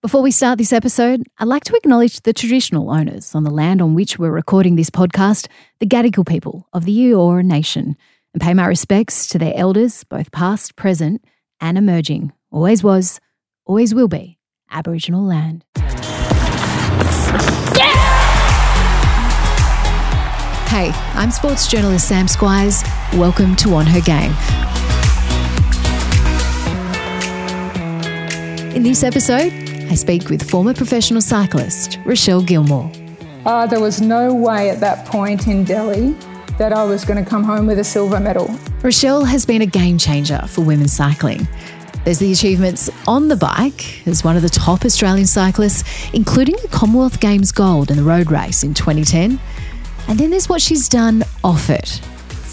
Before we start this episode, I'd like to acknowledge the traditional owners on the land on which we're recording this podcast, the Gadigal people of the Eora Nation, and pay my respects to their elders, both past, present, and emerging. Always was, always will be Aboriginal land. Hey, I'm sports journalist Sam Squires. Welcome to On Her Game. In this episode, I speak with former professional cyclist Rochelle Gilmore. Uh, there was no way at that point in Delhi that I was going to come home with a silver medal. Rochelle has been a game changer for women's cycling. There's the achievements on the bike as one of the top Australian cyclists, including the Commonwealth Games gold in the road race in 2010. And then there's what she's done off it.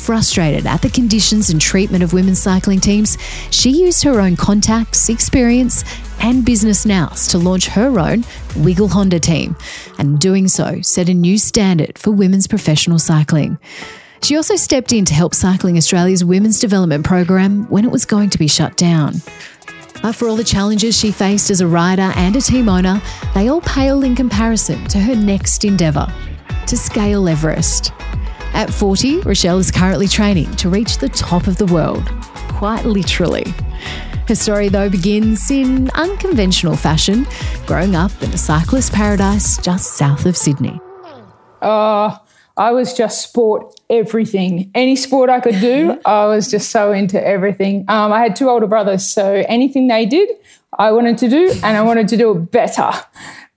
Frustrated at the conditions and treatment of women's cycling teams, she used her own contacts, experience, and business nous to launch her own Wiggle Honda team, and doing so set a new standard for women's professional cycling. She also stepped in to help Cycling Australia's Women's Development Program when it was going to be shut down. For all the challenges she faced as a rider and a team owner, they all pale in comparison to her next endeavour to scale Everest. At 40, Rochelle is currently training to reach the top of the world, quite literally. Her story, though, begins in unconventional fashion, growing up in a cyclist paradise just south of Sydney. Uh, I was just sport everything. Any sport I could do, I was just so into everything. Um, I had two older brothers, so anything they did, I wanted to do, and I wanted to do it better.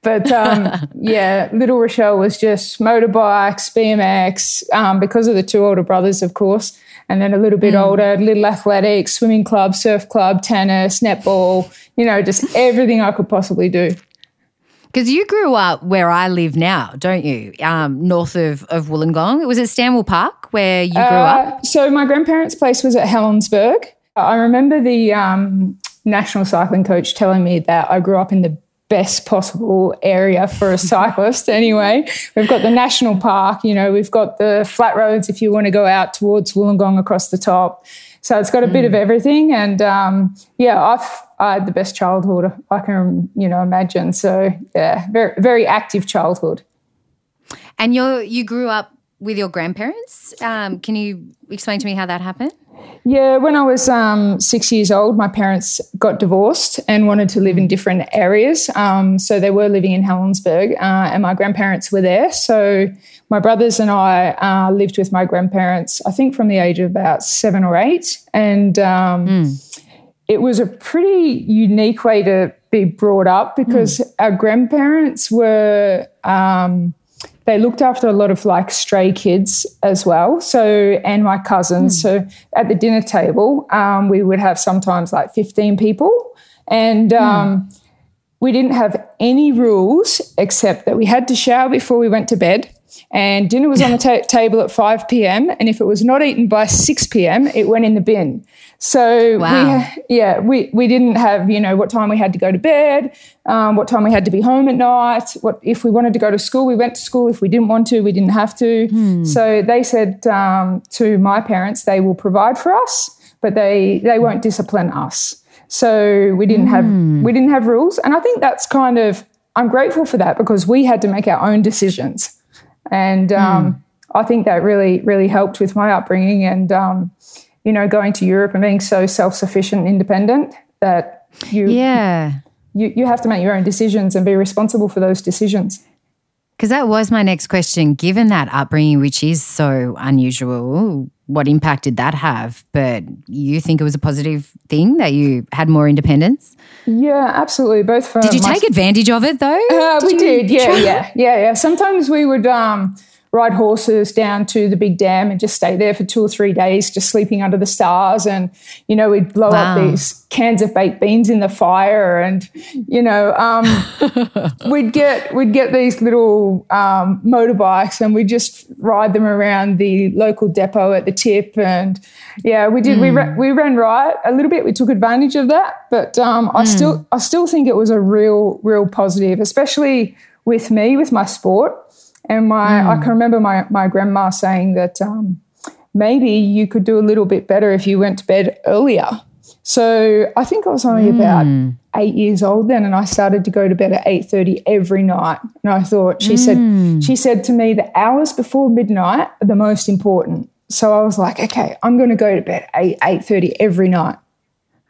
But um, yeah, little Rochelle was just motorbikes, BMX, um, because of the two older brothers, of course. And then a little bit mm. older, little athletics, swimming club, surf club, tennis, netball, you know, just everything I could possibly do. Because you grew up where I live now, don't you? Um, north of, of Wollongong. It was it Stanwell Park where you grew uh, up? So my grandparents' place was at Helensburgh. I remember the um, national cycling coach telling me that I grew up in the best possible area for a cyclist anyway. We've got the national park, you know, we've got the flat roads if you want to go out towards Wollongong across the top. So it's got a mm. bit of mm. everything. And um, yeah, I've I had the best childhood I can, you know, imagine. So yeah, very very active childhood. And you you grew up with your grandparents. Um, can you explain to me how that happened? Yeah, when I was um, six years old, my parents got divorced and wanted to live in different areas. Um, so they were living in Helensburgh, uh, and my grandparents were there. So my brothers and I uh, lived with my grandparents, I think, from the age of about seven or eight. And um, mm. it was a pretty unique way to be brought up because mm. our grandparents were um, they looked after a lot of like stray kids as well. So, and my cousins. Mm. So at the dinner table, um, we would have sometimes like 15 people. And um, mm. we didn't have any rules except that we had to shower before we went to bed. And dinner was on the ta- table at 5 p.m. And if it was not eaten by 6 p.m., it went in the bin. So wow. we, yeah, we, we didn't have, you know, what time we had to go to bed, um, what time we had to be home at night, what if we wanted to go to school, we went to school. If we didn't want to, we didn't have to. Hmm. So they said um, to my parents, they will provide for us, but they, they won't discipline us. So we didn't have hmm. we didn't have rules, and I think that's kind of I'm grateful for that because we had to make our own decisions, and um, mm. I think that really really helped with my upbringing and um, you know, going to Europe and being so self sufficient and independent that you yeah you, you have to make your own decisions and be responsible for those decisions. Because that was my next question. Given that upbringing, which is so unusual, what impact did that have? But you think it was a positive thing that you had more independence? Yeah, absolutely. Both for did you take advantage of it though? Uh, did we did. Yeah, yeah, yeah, yeah. Sometimes we would. Um, ride horses down to the big dam and just stay there for two or three days, just sleeping under the stars. And, you know, we'd blow wow. up these cans of baked beans in the fire. And, you know, um, we'd get, we'd get these little um, motorbikes and we'd just ride them around the local depot at the tip. And yeah, we did, mm. we, ra- we ran right a little bit. We took advantage of that. But um, I mm. still, I still think it was a real, real positive, especially with me, with my sport and my, mm. I hmm. can remember my, my grandma saying that um, maybe you could do a little bit better if you went to bed earlier. So I think I was only mm. about eight years old then, and I started to go to bed at eight thirty every night. And I thought she said she said to me the hours before midnight are the most important. So I was like, okay, I'm going to go to bed at eight eight thirty every night.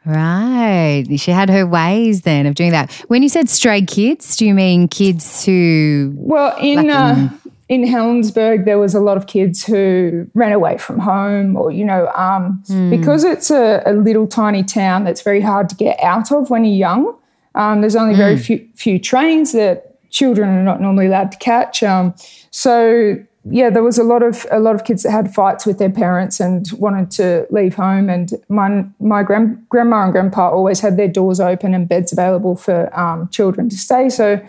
Right. She had her ways then of doing that. When you said stray kids, do you mean kids who Well, in Like uh, in Helensburgh, there was a lot of kids who ran away from home, or you know, um, because it's a, a little tiny town that's very hard to get out of when you're young. Um, there's only very few few trains that children are not normally allowed to catch. Um, so yeah, there was a lot of a lot of kids that had fights with their parents and wanted to leave home. And my my grand, grandma and grandpa always had their doors open and beds available for um, children to stay. So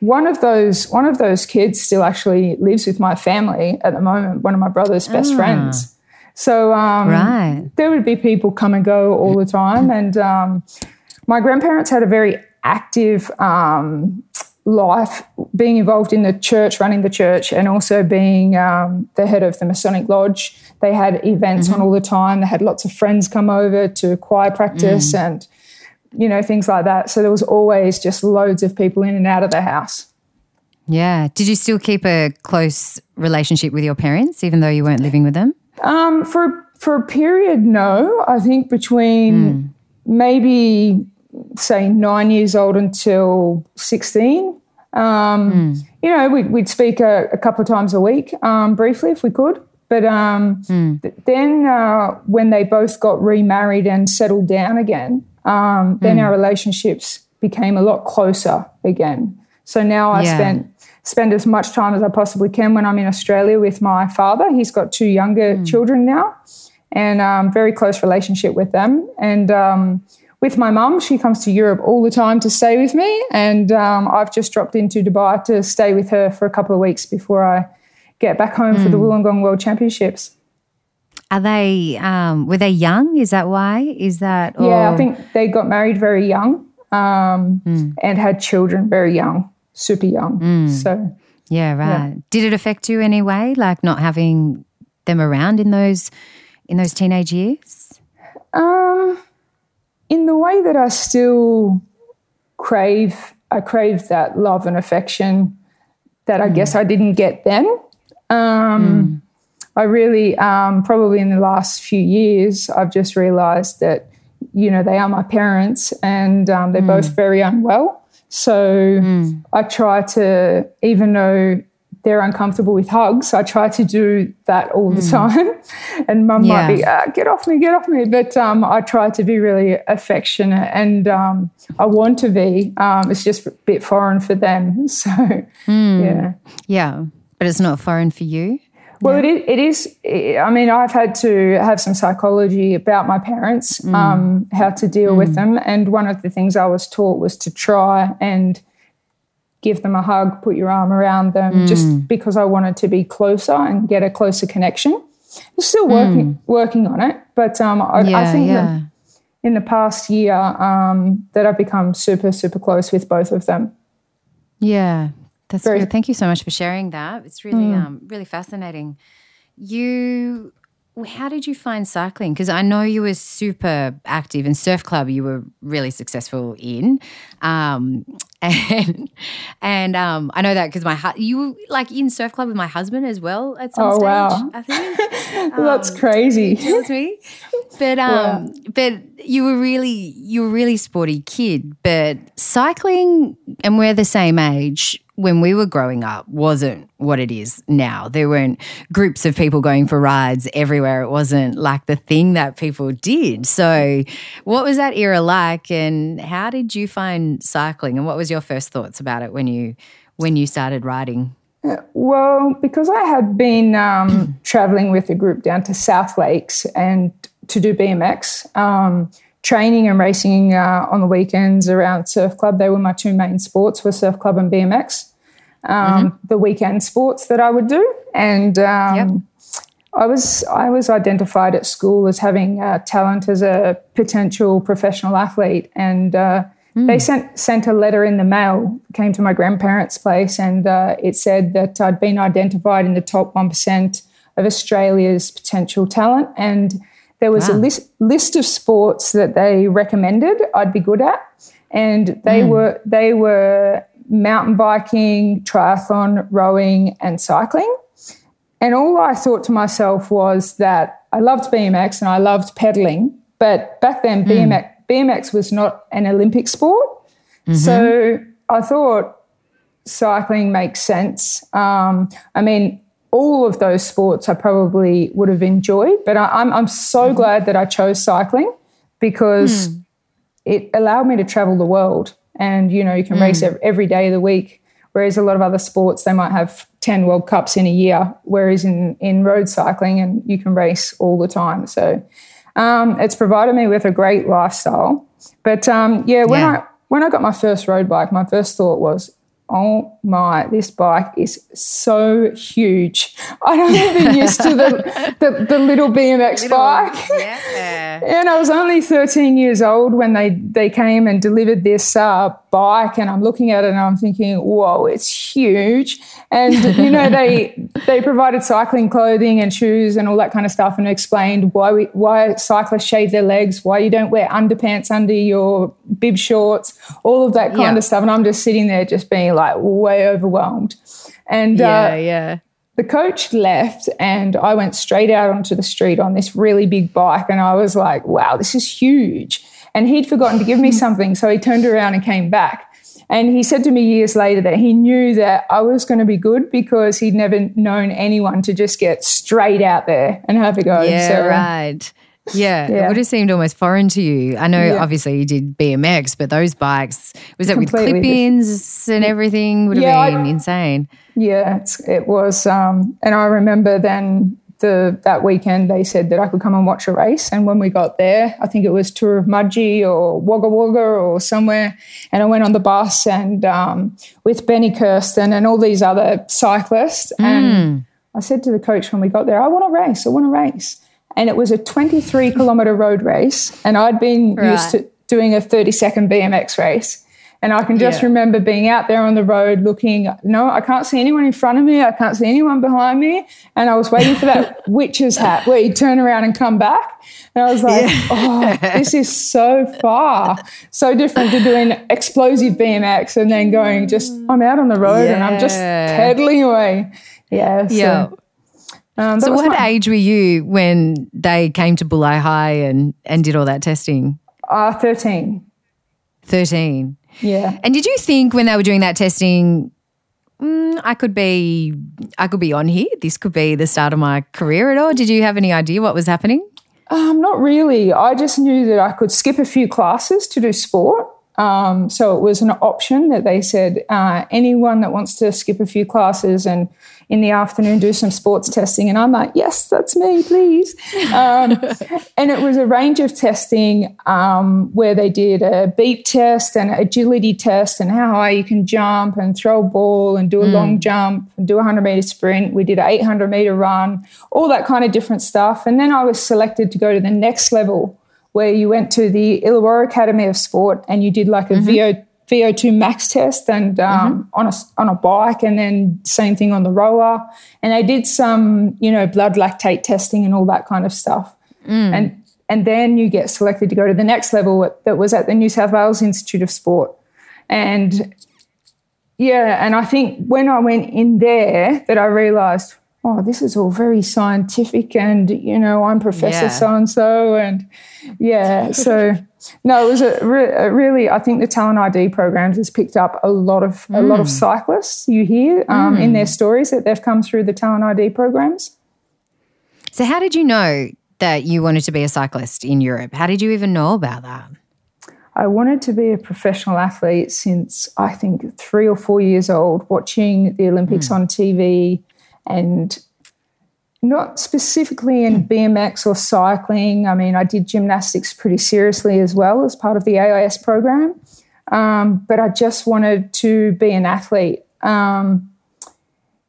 one of those one of those kids still actually lives with my family at the moment. One of my brother's best friends. So um, Right. there would be people come and go all the time. And um, my grandparents had a very active um, life, being involved in the church, running the church, and also being um, the head of the Masonic Lodge. They had events on all the time. They had lots of friends come over to choir practice and you know things like that. So there was always just loads of people in and out of the house. Yeah. Did you still keep a close relationship with your parents even though you weren't living with them? Um, for for a period, no. I think between maybe say nine years old until sixteen. Um, You know, we'd, we'd speak a, a couple of times a week, um, briefly if we could. But um, th- then uh, when they both got remarried and settled down again, um, then our relationships became a lot closer again. So now I Yeah. spend spend as much time as I possibly can when I'm in Australia with my father. He's got two younger children now, and um, very close relationship with them. And um, with my mum, she comes to Europe all the time to stay with me, and um, I've just dropped into Dubai to stay with her for a couple of weeks before I get back home for the Wollongong World Championships. Are they um were they young? Is that why? Is that Yeah, I think they got married very young um, and had children very young, super young. So. Yeah, right. Did it affect you anyway? like not having them around in those in those teenage years? Um, in the way that I still crave, I crave that love and affection that I guess I didn't get then. Um, I really, um, probably in the last few years, I've just realized that, you know, they are my parents and um, they're both very unwell. So I try to, even though they're uncomfortable with hugs, I try to do that all the time. And mum might be, Yeah. uh, get off me, get off me. But um, I try to be really affectionate and um, I want to be. Um, it's just a bit foreign for them. So, yeah. Yeah, but it's not foreign for you. Well, it is. It is. I mean, I've had to have some psychology about my parents, um, how to deal with them, and one of the things I was taught was to try and give them a hug, put your arm around them, just because I wanted to be closer and get a closer connection. I'm still working working on it, but um, I, I Yeah, think that in the past year um, that I've become super super close with both of them. Yeah, that's Very- good. Thank you so much for sharing that. It's really, um, really fascinating. You, how did you find cycling? Because I know you were super active in surf club. You were really successful in, um, and and um, I know that because my hu- you were like in surf club with my husband as well at some Oh, stage. wow. I think That's Um, crazy. tells me. But um, but you were really you were a really sporty kid. But cycling, and we're the same age. When we were growing up, wasn't what it is now. There weren't groups of people going for rides everywhere. It wasn't like the thing that people did. So, what was that era like, and how did you find cycling? And what was your first thoughts about it when you when you started riding? Well, because I had been um, traveling with a group down to South Lakes and to do BMX, um, training and racing uh, on the weekends around surf club. They were my two main sports were surf club and BMX. Um, The weekend sports that I would do, and um, Yep. I was I was identified at school as having uh, talent as a potential professional athlete, and uh, they sent sent a letter in the mail. Came to my grandparents' place, and uh, it said that I'd been identified in the top one percent of Australia's potential talent, and there was a list list of sports that they recommended I'd be good at, and they mm. were they were mountain biking, triathlon, rowing, and cycling. And all I thought to myself was that I loved BMX and I loved pedaling, but back then mm. BMX BMX was not an Olympic sport. Mm-hmm. So I thought cycling makes sense. Um, I mean, all of those sports I probably would have enjoyed, but I, am I'm, I'm so mm-hmm. glad that I chose cycling because mm. it allowed me to travel the world. And, you know, you can mm. race every day of the week. Whereas a lot of other sports, they might have 10 World Cups in a year, whereas in, in road cycling, and you can race all the time. So um, it's provided me with a great lifestyle. But um, yeah, when yeah. I when I got my first road bike, my first thought was, oh my, this bike is so huge. I don't even used to the, the, the little BMX little, bike. Yeah. and I was only 13 years old when they, they came and delivered this uh, bike and I'm looking at it and I'm thinking, whoa, it's huge. And, you know, they, they provided cycling clothing and shoes and all that kind of stuff and explained why we, why cyclists shave their legs, why you don't wear underpants under your bib shorts, all of that kind yeah. of stuff. And I'm just sitting there just being like way overwhelmed. And yeah, uh, yeah. The coach left, and I went straight out onto the street on this really big bike. And I was like, wow, this is huge. And he'd forgotten to give me something. So he turned around and came back. And he said to me years later that he knew that I was going to be good because he'd never known anyone to just get straight out there and have a go. Yeah, so, right. Yeah, yeah, it would have seemed almost foreign to you. I know, yeah. obviously, you did BMX, but those bikes was it with clip ins and everything? Would have yeah, been I, insane. Yeah, it was. Um, and I remember then the that weekend they said that I could come and watch a race. And when we got there, I think it was Tour of Mudgee or Wagga Wagga or somewhere, and I went on the bus and um, with Benny Kersten and all these other cyclists. Mm. And I said to the coach when we got there, I want to race. I want to race and it was a 23 kilometer road race. And I'd been right. used to doing a 30 second BMX race. And I can just yeah. remember being out there on the road looking, no, I can't see anyone in front of me. I can't see anyone behind me. And I was waiting for that witch's hat where you turn around and come back. And I was like, yeah. oh, this is so far. So different to doing explosive BMX and then going just, I'm out on the road yeah. and I'm just pedaling away. Yeah. So. Yeah. Um, so, what my- age were you when they came to Bulli High and, and did all that testing? Uh, 13. 13. Yeah. And did you think when they were doing that testing, mm, I could be, I could be on here. This could be the start of my career at all. Did you have any idea what was happening? Um, not really. I just knew that I could skip a few classes to do sport. Um, so it was an option that they said uh, anyone that wants to skip a few classes and in the afternoon do some sports testing. And I'm like, yes, that's me, please. Um, and it was a range of testing um, where they did a beep test and agility test and how high you can jump and throw a ball and do a mm. long jump and do a 100 meter sprint. We did an 800 meter run, all that kind of different stuff. And then I was selected to go to the next level where you went to the Illawarra Academy of Sport and you did like a mm-hmm. VO VO2 max test and um, mm-hmm. on a on a bike, and then same thing on the rower. And they did some, you know, blood lactate testing and all that kind of stuff. Mm. And and then you get selected to go to the next level that was at the New South Wales Institute of Sport. And yeah, and I think when I went in there, that I realised, oh, this is all very scientific, and you know, I'm Professor so and so, and yeah, so no, it was a, re- a, really. I think the talent ID programs has picked up a lot of mm. a lot of mm. cyclists. You hear um, mm. in their stories that they've come through the talent ID programs. So, how did you know that you wanted to be a cyclist in Europe? How did you even know about that? I wanted to be a professional athlete since I think three or four years old, watching the Olympics mm. on TV and not specifically in BMX or cycling. I mean, I did gymnastics pretty seriously as well as part of the AIS program, um, but I just wanted to be an athlete. Um,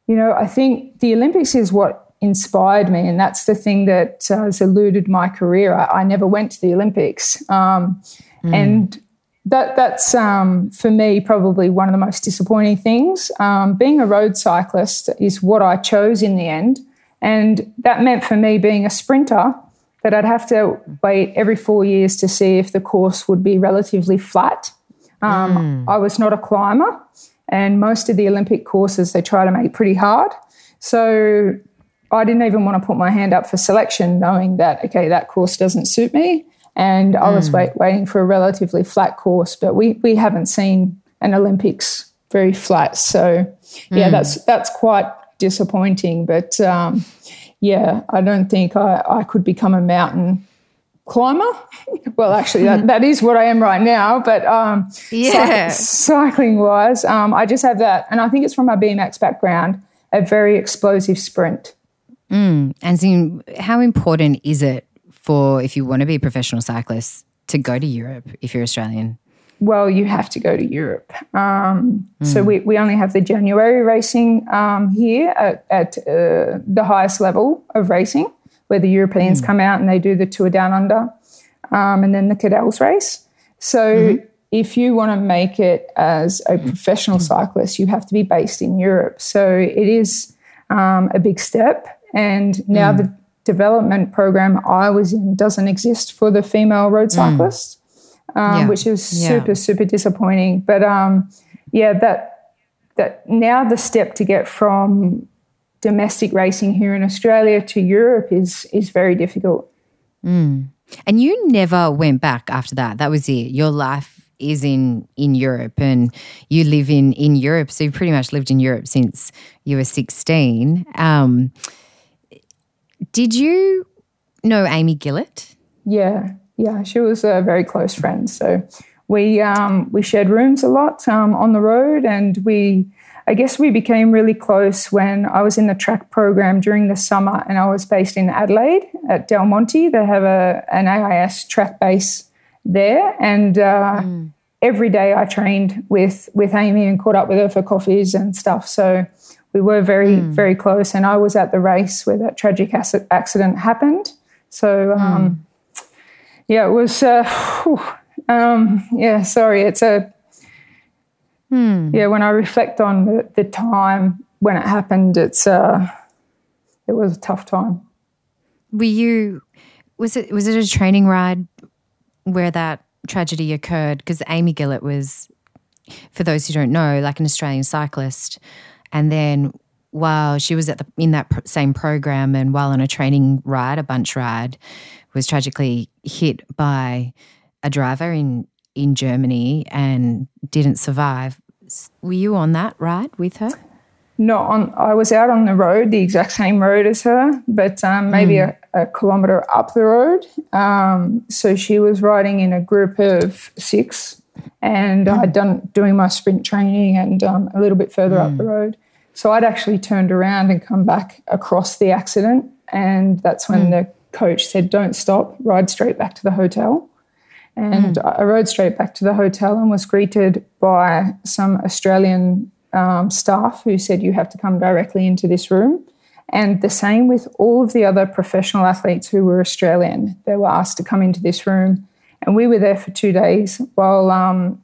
you know, I think the Olympics is what inspired me, and that's the thing that uh, has eluded my career. I, I, never went to the Olympics, um, mm. and that that's um, for me probably one of the most disappointing things. Um, being a road cyclist is what I chose in the end. And that meant for me being a sprinter that I'd have to wait every four years to see if the course would be relatively flat. Um, mm. I was not a climber, and most of the Olympic courses they try to make pretty hard. So I didn't even want to put my hand up for selection, knowing that, okay, that course doesn't suit me. And I was hmm. wait, waiting for a relatively flat course, but we, we haven't seen an Olympics very flat. So, yeah, mm. that's, that's quite disappointing. But um, yeah, I don't think I, I could become a mountain climber. well, actually, that, that is what I am right now. But um, yeah. cycling wise, um, I just have that. And I think it's from my BMX background, a very explosive sprint. Mm. And so how important is it for if you want to be a professional cyclist to go to Europe if you're Australian? Well, you have to go to Europe. Um, mm. So we, we only have the January racing um, here at, at uh, the highest level of racing, where the Europeans mm. come out and they do the Tour Down Under um, and then the Cadel's race. So mm-hmm. if you want to make it as a professional cyclist, you have to be based in Europe. So it is um, a big step. And now mm. the development program I was in doesn't exist for the female road mm. cyclists, mm. um, yeah. which is super, yeah. super disappointing. But um, yeah, that that now the step to get from domestic racing here in Australia to Europe is is very difficult. Mm. And you never went back after that. That was it. Your life is in in Europe and you live in in Europe so you've pretty much lived in Europe since you were 16 um, did you know Amy Gillett? Yeah, yeah, she was a very close friend. So we um, we shared rooms a lot um, on the road, and we I guess we became really close when I was in the track program during the summer, and I was based in Adelaide at Del Monte. They have a an AIS track base there, and. Uh, mm. Every day I trained with with Amy and caught up with her for coffees and stuff. So we were very, mm. very close. And I was at the race where that tragic accident happened. So, um, mm. yeah, it was, uh, um, yeah, sorry. It's a, mm. yeah, when I reflect on the, the, time when it happened, it's, uh, it was a tough time. Were you, was it, was it a training ride where that tragedy occurred? Because Amy Gillett was, for those who don't know, like an Australian cyclist and then while she was at the in that pr- same program and while on a training ride, a bunch ride, was tragically hit by a driver in in Germany and didn't survive. Were you on that ride with her? No, on I was out on the road, the exact same road as her, but um, maybe mm. a, a, kilometre up the road. Um, so she was riding in a group of six and mm. I'd done doing my sprint training and um, a little bit further mm. up the road. So I'd actually turned around and come back across the accident, and that's when mm. the coach said, "Don't stop, ride straight back to the hotel." And mm. I rode straight back to the hotel and was greeted by some Australian um, staff who said, "You have to come directly into this room." And the same with all of the other professional athletes who were Australian. They were asked to come into this room and we were there for two days while um,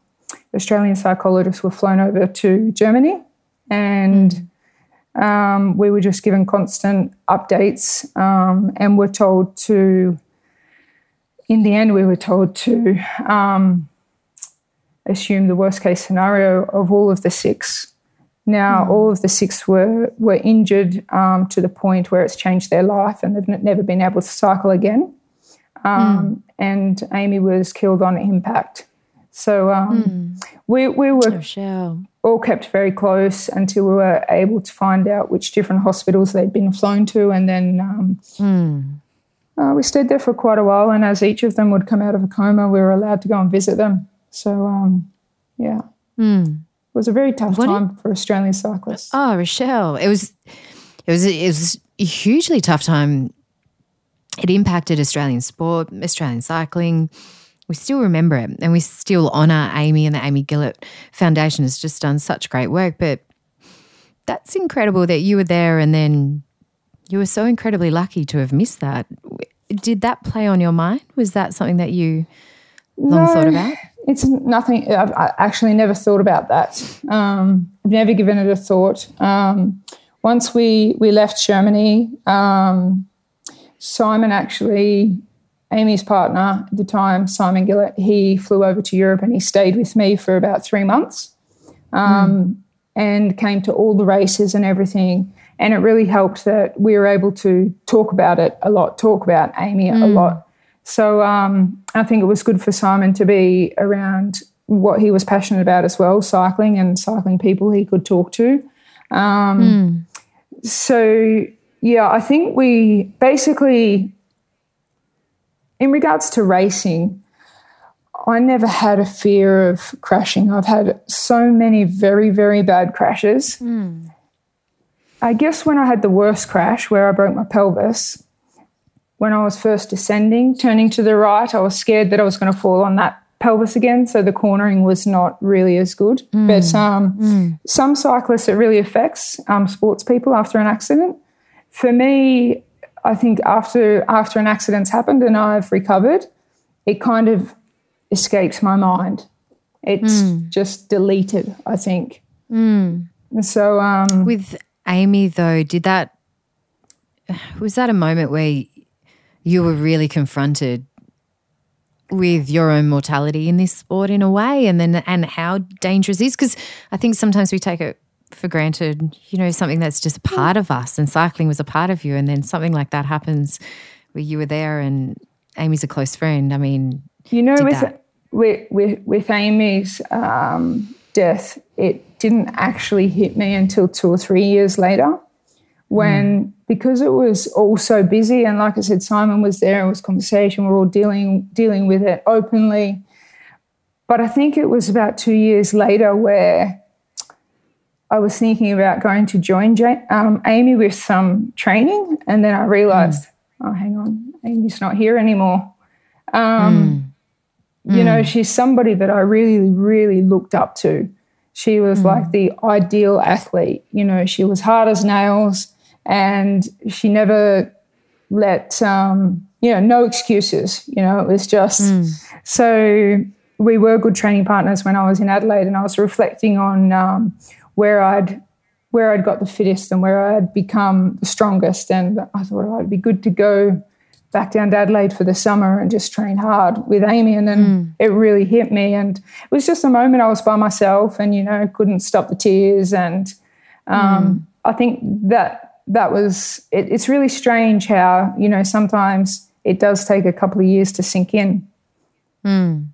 Australian psychologists were flown over to Germany. And um, we were just given constant updates um, and were told to, in the end, we were told to um, assume the worst case scenario of all of the six. Now, mm. all of the six were, were injured um, to the point where it's changed their life and they've never been able to cycle again. Um, mm. And Amy was killed on impact. So um, mm. we, we were oh, all kept very close until we were able to find out which different hospitals they'd been flown to. And then um, mm. uh, we stayed there for quite a while. And as each of them would come out of a coma, we were allowed to go and visit them. So, um, yeah. Mm. It was a very tough what time did, for Australian cyclists. Oh, Rochelle, it was, it was, it was a hugely tough time it impacted Australian sport, Australian cycling. We still remember it and we still honour Amy and the Amy Gillett Foundation has just done such great work. But that's incredible that you were there and then you were so incredibly lucky to have missed that. Did that play on your mind? Was that something that you long no, thought about? It's nothing. I've actually never thought about that. Um, I've never given it a thought. Um, once we we left Germany, um, Simon actually Amy's partner at the time, Simon Gillett, he flew over to Europe and he stayed with me for about three months um, mm. and came to all the races and everything. And it really helped that we were able to talk about it a lot, talk about Amy mm. a lot. So um, I think it was good for Simon to be around what he was passionate about as well cycling and cycling people he could talk to. Um, mm. So, yeah, I think we basically in regards to racing, I never had a fear of crashing. I've had so many very, very bad crashes. Mm. I guess when I had the worst crash where I broke my pelvis, when I was first descending, turning to the right, I was scared that I was going to fall on that pelvis again. So the cornering was not really as good. Mm. But um, mm. some cyclists, it really affects um, sports people after an accident. For me, I think after after an accident's happened and I've recovered, it kind of escapes my mind. It's mm. just deleted, I think. Mm. So um, with Amy though, did that was that a moment where you were really confronted with your own mortality in this sport in a way and then and how dangerous it is because I think sometimes we take it for granted, you know, something that's just a part of us and cycling was a part of you. And then something like that happens where you were there and Amy's a close friend. I mean, you know, with, with, with, with, Amy's um, death, it didn't actually hit me until two or three years later when, mm. because it was all so busy. And like I said, Simon was there, it was conversation, we're all dealing, dealing with it openly. But I think it was about two years later where I was thinking about going to join um, Amy with some training, and then I realized, mm. oh, hang on, Amy's not here anymore. Um, mm. You mm. know, she's somebody that I really, really looked up to. She was mm. like the ideal athlete. You know, she was hard as nails, and she never let, um, you know, no excuses. You know, it was just mm. so. We were good training partners when I was in Adelaide, and I was reflecting on um, where I'd where I'd got the fittest and where I'd become the strongest. And I thought oh, it'd be good to go back down to Adelaide for the summer and just train hard with Amy. And then mm. it really hit me. And it was just a moment I was by myself and, you know, couldn't stop the tears. And um, mm. I think that that was, it, it's really strange how, you know, sometimes it does take a couple of years to sink in. Mm.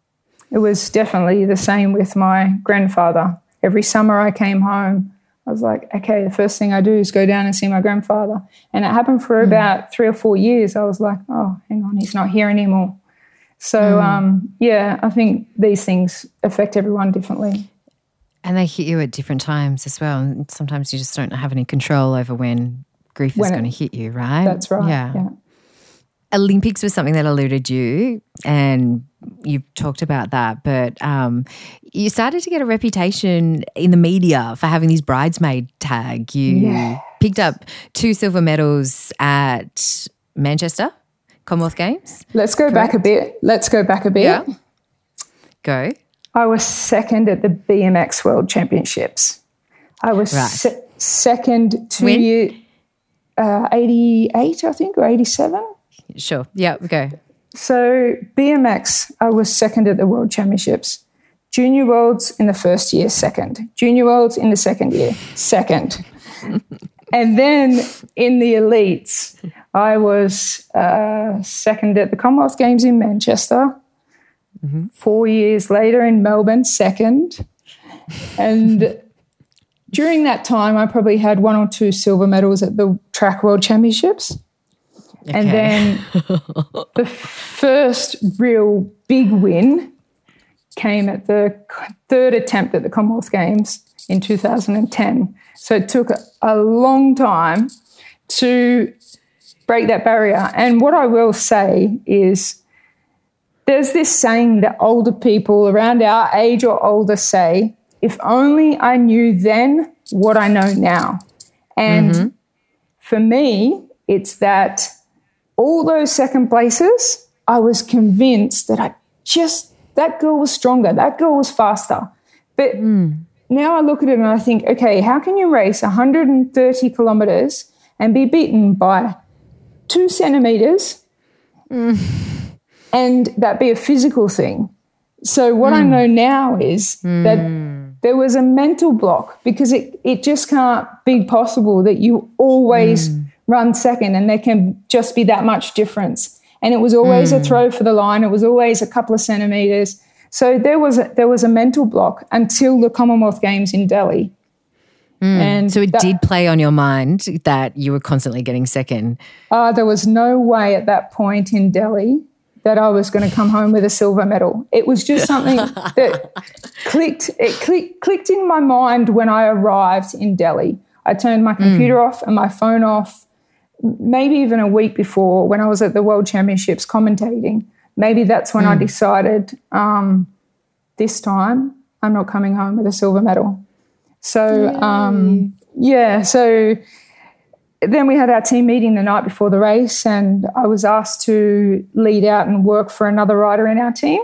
It was definitely the same with my grandfather every summer I came home, I was like, okay, the first thing I do is go down and see my grandfather. And it happened for mm. about three or four years. I was like, oh, hang on, he's not here anymore. So, mm. um, yeah, I think these things affect everyone differently. And they hit you at different times as well. And sometimes you just don't have any control over when grief when is going to hit you, right? That's right. Yeah. yeah. Olympics was something that eluded you, and you've talked about that, but um, you started to get a reputation in the media for having these bridesmaid tag. You yeah. picked up two silver medals at Manchester Commonwealth Games. Let's go correct? back a bit. Let's go back a bit. Yeah. Go. I was second at the BMX World Championships. I was right. se- second to year, uh, 88, I think, or 87. Sure. Yeah, go. So BMX, I was second at the World Championships. Junior Worlds in the first year, second. Junior Worlds in the second year, second. and then in the elites, I was uh, second at the Commonwealth Games in Manchester. Mm-hmm. Four years later in Melbourne, second. And during that time, I probably had one or two silver medals at the Track World Championships. Okay. And then the first real big win came at the third attempt at the Commonwealth Games in 2010. So it took a, long time to break that barrier. And what I will say is there's this saying that older people around our age or older say, if only I knew then what I know now. And mm-hmm. for me, it's that all those second places, I was convinced that I just, that girl was stronger, that girl was faster. But mm. now I look at it and I think, okay, how can you race 130 kilometers and be beaten by two centimeters? Mm. and that be a physical thing. So what mm. I know now is that there was a mental block because it, it just can't be possible that you always mm. run second and there can just be that much difference. And it was always a mm. throw for the line. It was always a couple of centimeters. So there was a, there was a mental block until the Commonwealth Games in Delhi. Mm. And so it that, did play on your mind that you were constantly getting second. Uh, there was no way at that point in Delhi that I was going to come home with a silver medal. It was just something that clicked. It clicked clicked in my mind when I arrived in Delhi. I turned my computer mm. off and my phone off. Maybe even a week before, when I was at the World Championships commentating, maybe that's when mm. I decided um, this time I'm not coming home with a silver medal. So um, yeah, so then we had our team meeting the night before the race, and I was asked to lead out and work for another rider in our team.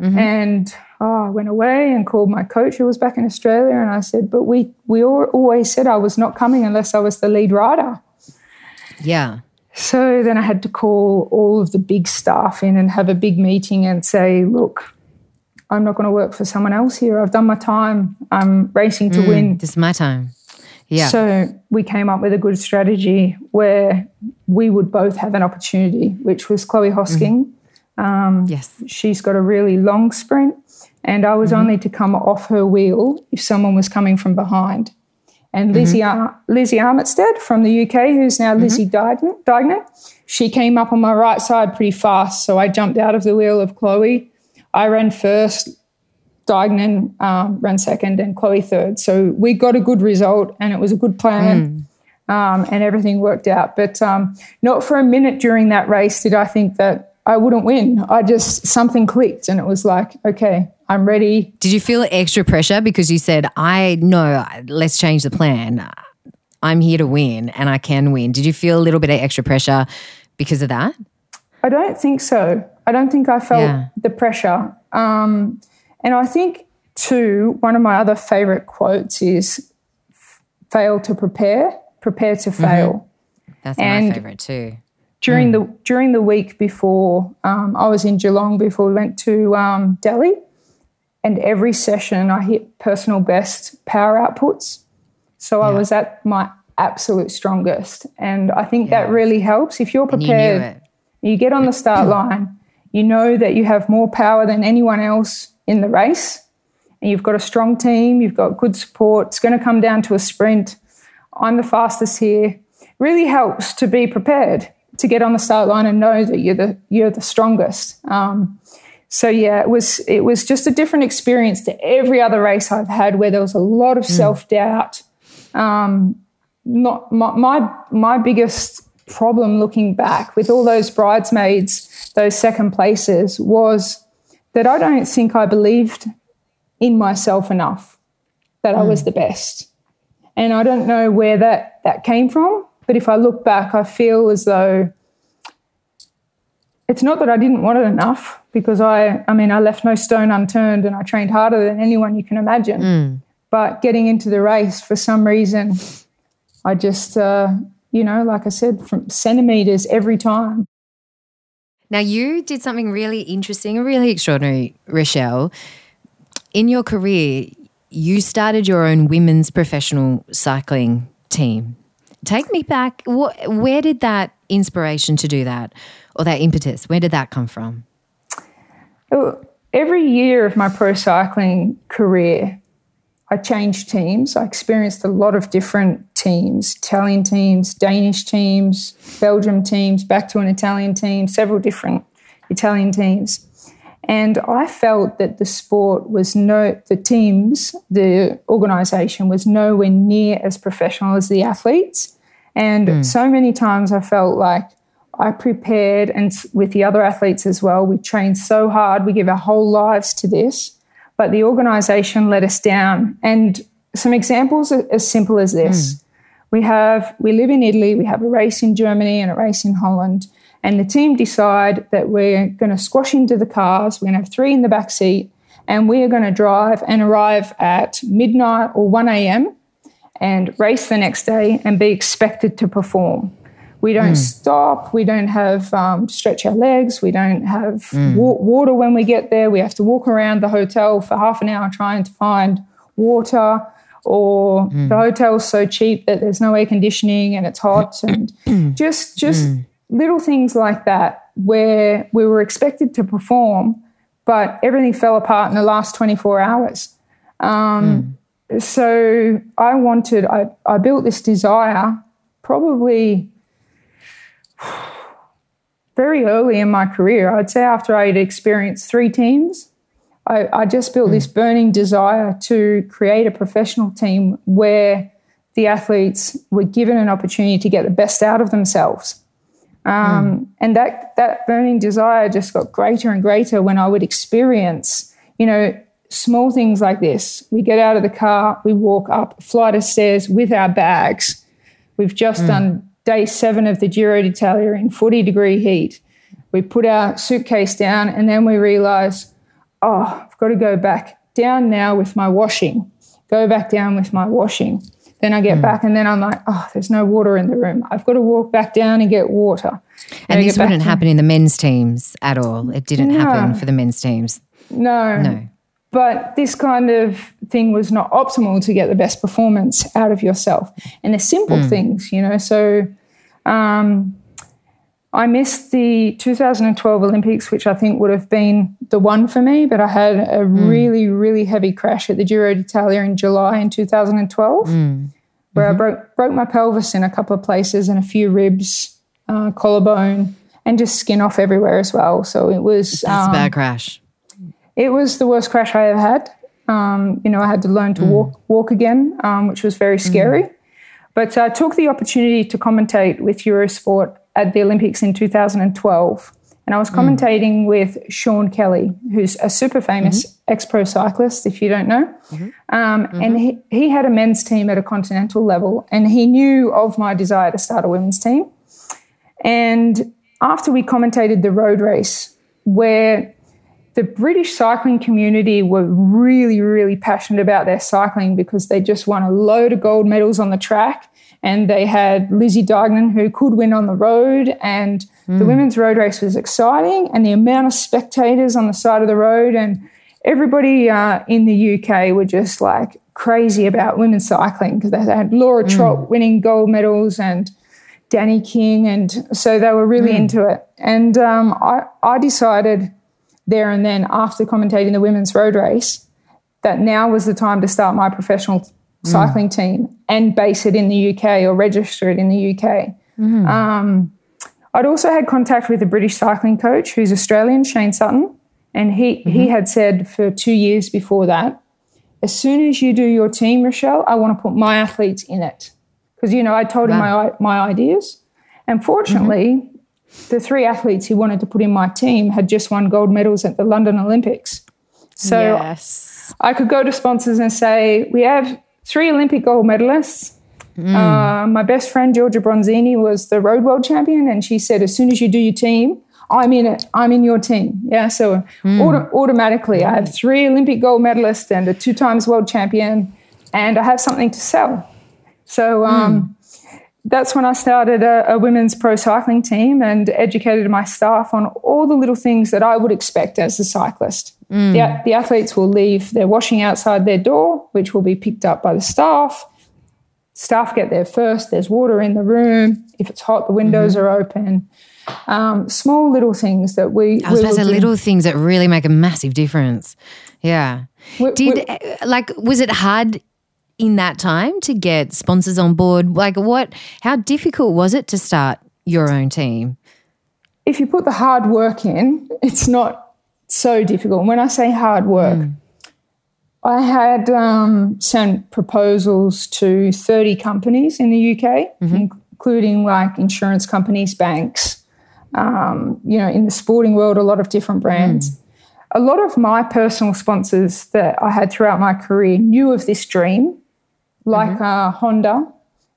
Mm-hmm. And oh, I went away and called my coach who was back in Australia, and I said, "But we we always said I was not coming unless I was the lead rider." Yeah. So then I had to call all of the big staff in and have a big meeting and say, "Look, I'm not going to work for someone else here. I've done my time. I'm racing to mm, win. This is my time. Yeah. So we came up with a good strategy where we would both have an opportunity, which was Chloe Hosking. Mm. Um, yes. She's got a really long sprint, and I was mm-hmm. only to come off her wheel if someone was coming from behind. And Lizzie, mm-hmm. Ar- Lizzie Armitstead from the UK, who's now mm-hmm. Lizzie Deignan, she came up on my right side pretty fast. So I jumped out of the wheel of Chloe I ran first, Deignan um, ran second, and Chloe third. So we got a good result, and it was a good plan, mm. um, and everything worked out. But um, not for a minute during that race did I think that I wouldn't win. I just something clicked, and it was like, okay, I'm ready. Did you feel extra pressure because you said, "I know, let's change the plan. I'm here to win, and I can win." Did you feel a little bit of extra pressure because of that? I don't think so. I don't think I felt yeah. the pressure. Um, and I think, too, one of my other favorite quotes is fail to prepare, prepare to mm-hmm. fail. Mm-hmm. That's and my favorite, too. During, mm. the, during the week before, um, I was in Geelong before we went to um, Delhi. And every session, I hit personal best power outputs. So yeah. I was at my absolute strongest. And I think yeah. that really helps. If you're prepared, you, you get on the start line you know that you have more power than anyone else in the race, and you've got a strong team, you've got good support. It's going to come down to a sprint. I'm the fastest here. Really helps to be prepared to get on the start line and know that you're the you're the strongest. Um, so yeah, it was it was just a different experience to every other race I've had where there was a lot of mm. self doubt. Um, not my, my my biggest problem looking back with all those bridesmaids, those second places, was that I don't think I believed in myself enough that mm. I was hmm. the best. And I don't know where that, that came from, but if I look back, I feel as though it's not that I didn't want it enough because I, I mean, I left no stone unturned and I trained harder than anyone you can imagine. Mm. But getting into the race for some reason, I just, uh, you know, like I said, from centimeters every time. Now, you did something really interesting and really extraordinary, Rochelle. In your career, you started your own women's professional cycling team. Take me back. Where did that inspiration to do that or that impetus, where did that come from? Every year of my pro cycling career, I changed teams. I experienced a lot of different teams Italian teams, Danish teams, Belgium teams, back to an Italian team, several different Italian teams. And I felt that the sport was no, the teams, the organization was nowhere near as professional as the athletes. And mm. so many times I felt like I prepared, and with the other athletes as well, we trained so hard, we give our whole lives to this but the organization let us down. And some examples are as simple as this. Mm. We have we live in Italy, we have a race in Germany and a race in Holland, and the team decide that we're going to squash into the cars, we're going to have three in the back seat, and we are going to drive and arrive at midnight or 1 a.m. and race the next day and be expected to perform. We don't hmm. stop. We don't have um, stretch our legs. We don't have hmm. wa- water when we get there. We have to walk around the hotel for half an hour trying to find water. Or hmm. the hotel's so cheap that there's no air conditioning and it's hot, and just just little things like that where we were expected to perform, but everything fell apart in the last 24 hours. Um, So I wanted, I, I built this desire probably very early in my career. I'd say after I had experienced three teams, I, I just built this burning desire to create a professional team where the athletes were given an opportunity to get the best out of themselves. Um, And that that burning desire just got greater and greater when I would experience, you know, small things like this. We get out of the car, we walk up a flight of stairs with our bags. We've just done day seven of the Giro d'Italia in 40 degree heat. We put our suitcase down and then we realize, oh, I've got to go back down now with my washing. Go back down with my washing. Then I get back and then I'm like, oh, there's no water in the room. I've got to walk back down and get water. I And this wouldn't happen in the men's teams at all. It didn't happen for the men's teams. No. No. But this kind of thing was not optimal to get the best performance out of yourself. And the simple things, you know. So um, I missed the 2012 Olympics, which I think would have been the one for me, but I had a really, really heavy crash at the Giro d'Italia in July in 2012, where I broke, broke my pelvis in a couple of places and a few ribs, uh, collarbone, and just skin off everywhere as well. So it was. That's um, a bad crash. it was the worst crash I ever had. Um, you know, I had to learn to walk walk again, um, which was very scary. But I took the opportunity to commentate with Eurosport at the Olympics in 2012. And I was mm. commentating with Sean Kelly, who's a super famous mm-hmm. ex pro cyclist, if you don't know. Mm-hmm. Um, mm-hmm. And he, he had a men's team at a continental level, and he knew of my desire to start a women's team. And after we commentated the road race, where the British cycling community were really, really passionate about their cycling because they just won a load of gold medals on the track. And they had Lizzie Deignan, who could win on the road. And the women's road race was exciting. And the amount of spectators on the side of the road and everybody uh, in the UK were just like crazy about women's cycling because they had Laura Trott winning gold medals and Dani King. And so they were really into it. And um, I, I decided there and then after commentating the women's road race that now was the time to start my professional cycling team and base it in the UK or register it in the UK. Mm-hmm. Um, I'd also had contact with a British cycling coach who's Australian, Shane Sutton, and he, he mm-hmm. had said for two years before that, as soon as you do your team, Rochelle, I want to put my athletes in it. Because, you know, I told him my, my ideas. And fortunately, mm-hmm. the three athletes he wanted to put in my team had just won gold medals at the London Olympics. So yes. I could go to sponsors and say, we have three Olympic gold medalists. Uh, my best friend, Giorgia Bronzini, was the road world champion. And she said, as soon as you do your team, I'm in it. I'm in your team. Yeah. So auto- automatically, I have three Olympic gold medalists and a two times world champion, and I have something to sell. So um, that's when I started a, a women's pro cycling team and educated my staff on all the little things that I would expect as a cyclist. The, the athletes will leave their washing outside their door, which will be picked up by the staff. Staff get there first. There's water in the room. If it's hot, the windows are open. Um, small little things that we. I was about to say little things that really make a massive difference. Yeah. We- Did we- like was it hard in that time to get sponsors on board? Like what? How difficult was it to start your own team? if you put the hard work in, it's not so difficult. And when I say hard work, I had um, sent proposals to 30 companies in the UK, including like insurance companies, banks, um, you know, in the sporting world, a lot of different brands. A lot of my personal sponsors that I had throughout my career knew of this dream, like uh, Honda,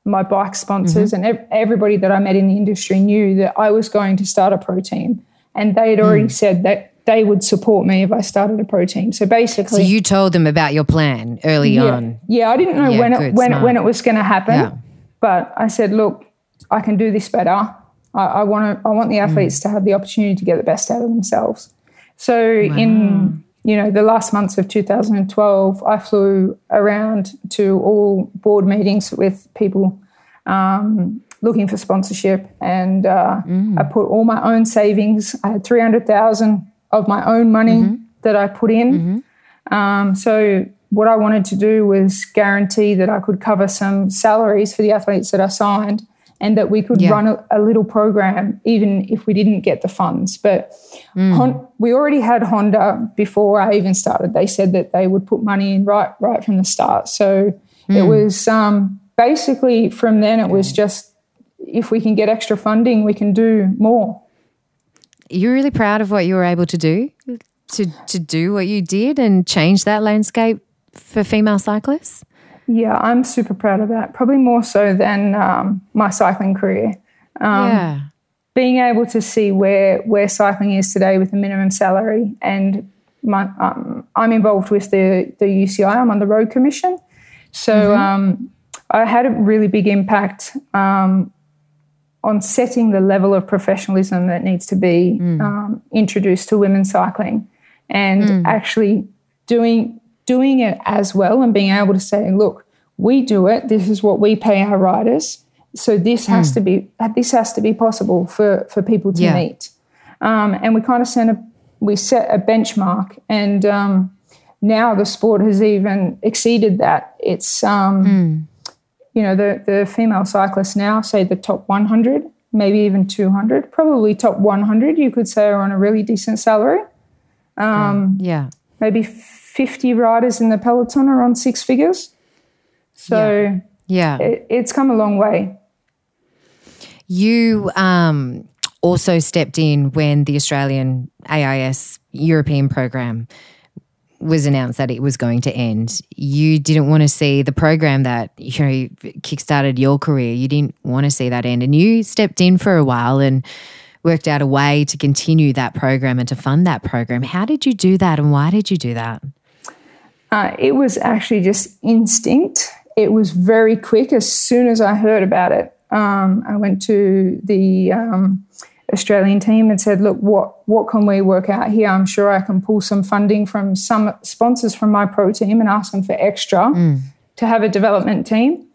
my bike sponsors, and ev- everybody that I met in the industry knew that I was going to start a pro team. And they had already said that they would support me if I started a pro team. So basically, So you told them about your plan early yeah, on. yeah, I didn't know Yeah, when it, good, when it, smart. when it was going to happen, Yeah. but I said, look, I can do this better. I, I want to. I want the athletes mm. to have the opportunity to get the best out of themselves. So wow. in you know the last months of 2012, I flew around to all board meetings with people um, looking for sponsorship, and uh, mm. I put all my own savings. I had 300,000 of my own money mm-hmm. that I put in. Mm-hmm. Um, so what I wanted to do was guarantee that I could cover some salaries for the athletes that I signed and that we could yeah. run a, a, little program even if we didn't get the funds. But mm. Hon- we already had Honda before I even started. They said that they would put money in right right from the start. So mm. it was um, basically from then it was just if we can get extra funding, we can do more. You're really proud of what you were able to do to to do what you did and change that landscape for female cyclists. Yeah, I'm super proud of that. Probably more so than um, my cycling career. Um, yeah. Being able to see where where cycling is today with a minimum salary, and my, um, I'm involved with the the UCI. I'm on the road commission, so mm-hmm. Um, I had a really big impact um, on setting the level of professionalism that needs to be mm. Um, introduced to women cycling, and mm. actually doing doing it as well and being able to say, look, we do it. This is what we pay our riders. So this has mm. to be this has to be possible for for people to yeah. meet. Um, and we kind of set a we set a benchmark, and um, now the sport has even exceeded that. It's um, mm. you know the the female cyclists now say the top 100, maybe even 200, probably top 100. You could say are on a really decent salary. Um, yeah, maybe 50 riders in the peloton are on six figures. So yeah, yeah. It, it's come a long way. You um, also stepped in when the Australian AIS European program was announced that it was going to end. You didn't want to see the program that you know kickstarted your career. You didn't want to see that end, and you stepped in for a while and worked out a way to continue that program and to fund that program. How did you do that, and why did you do that? Uh, it was actually just instinct. It was very quick. As soon as I heard about it, um, I went to the um, Australian team and said, "Look, what what can we work out here? I'm sure I can pull some funding from some sponsors from my pro team and ask them for extra mm. to have a development team."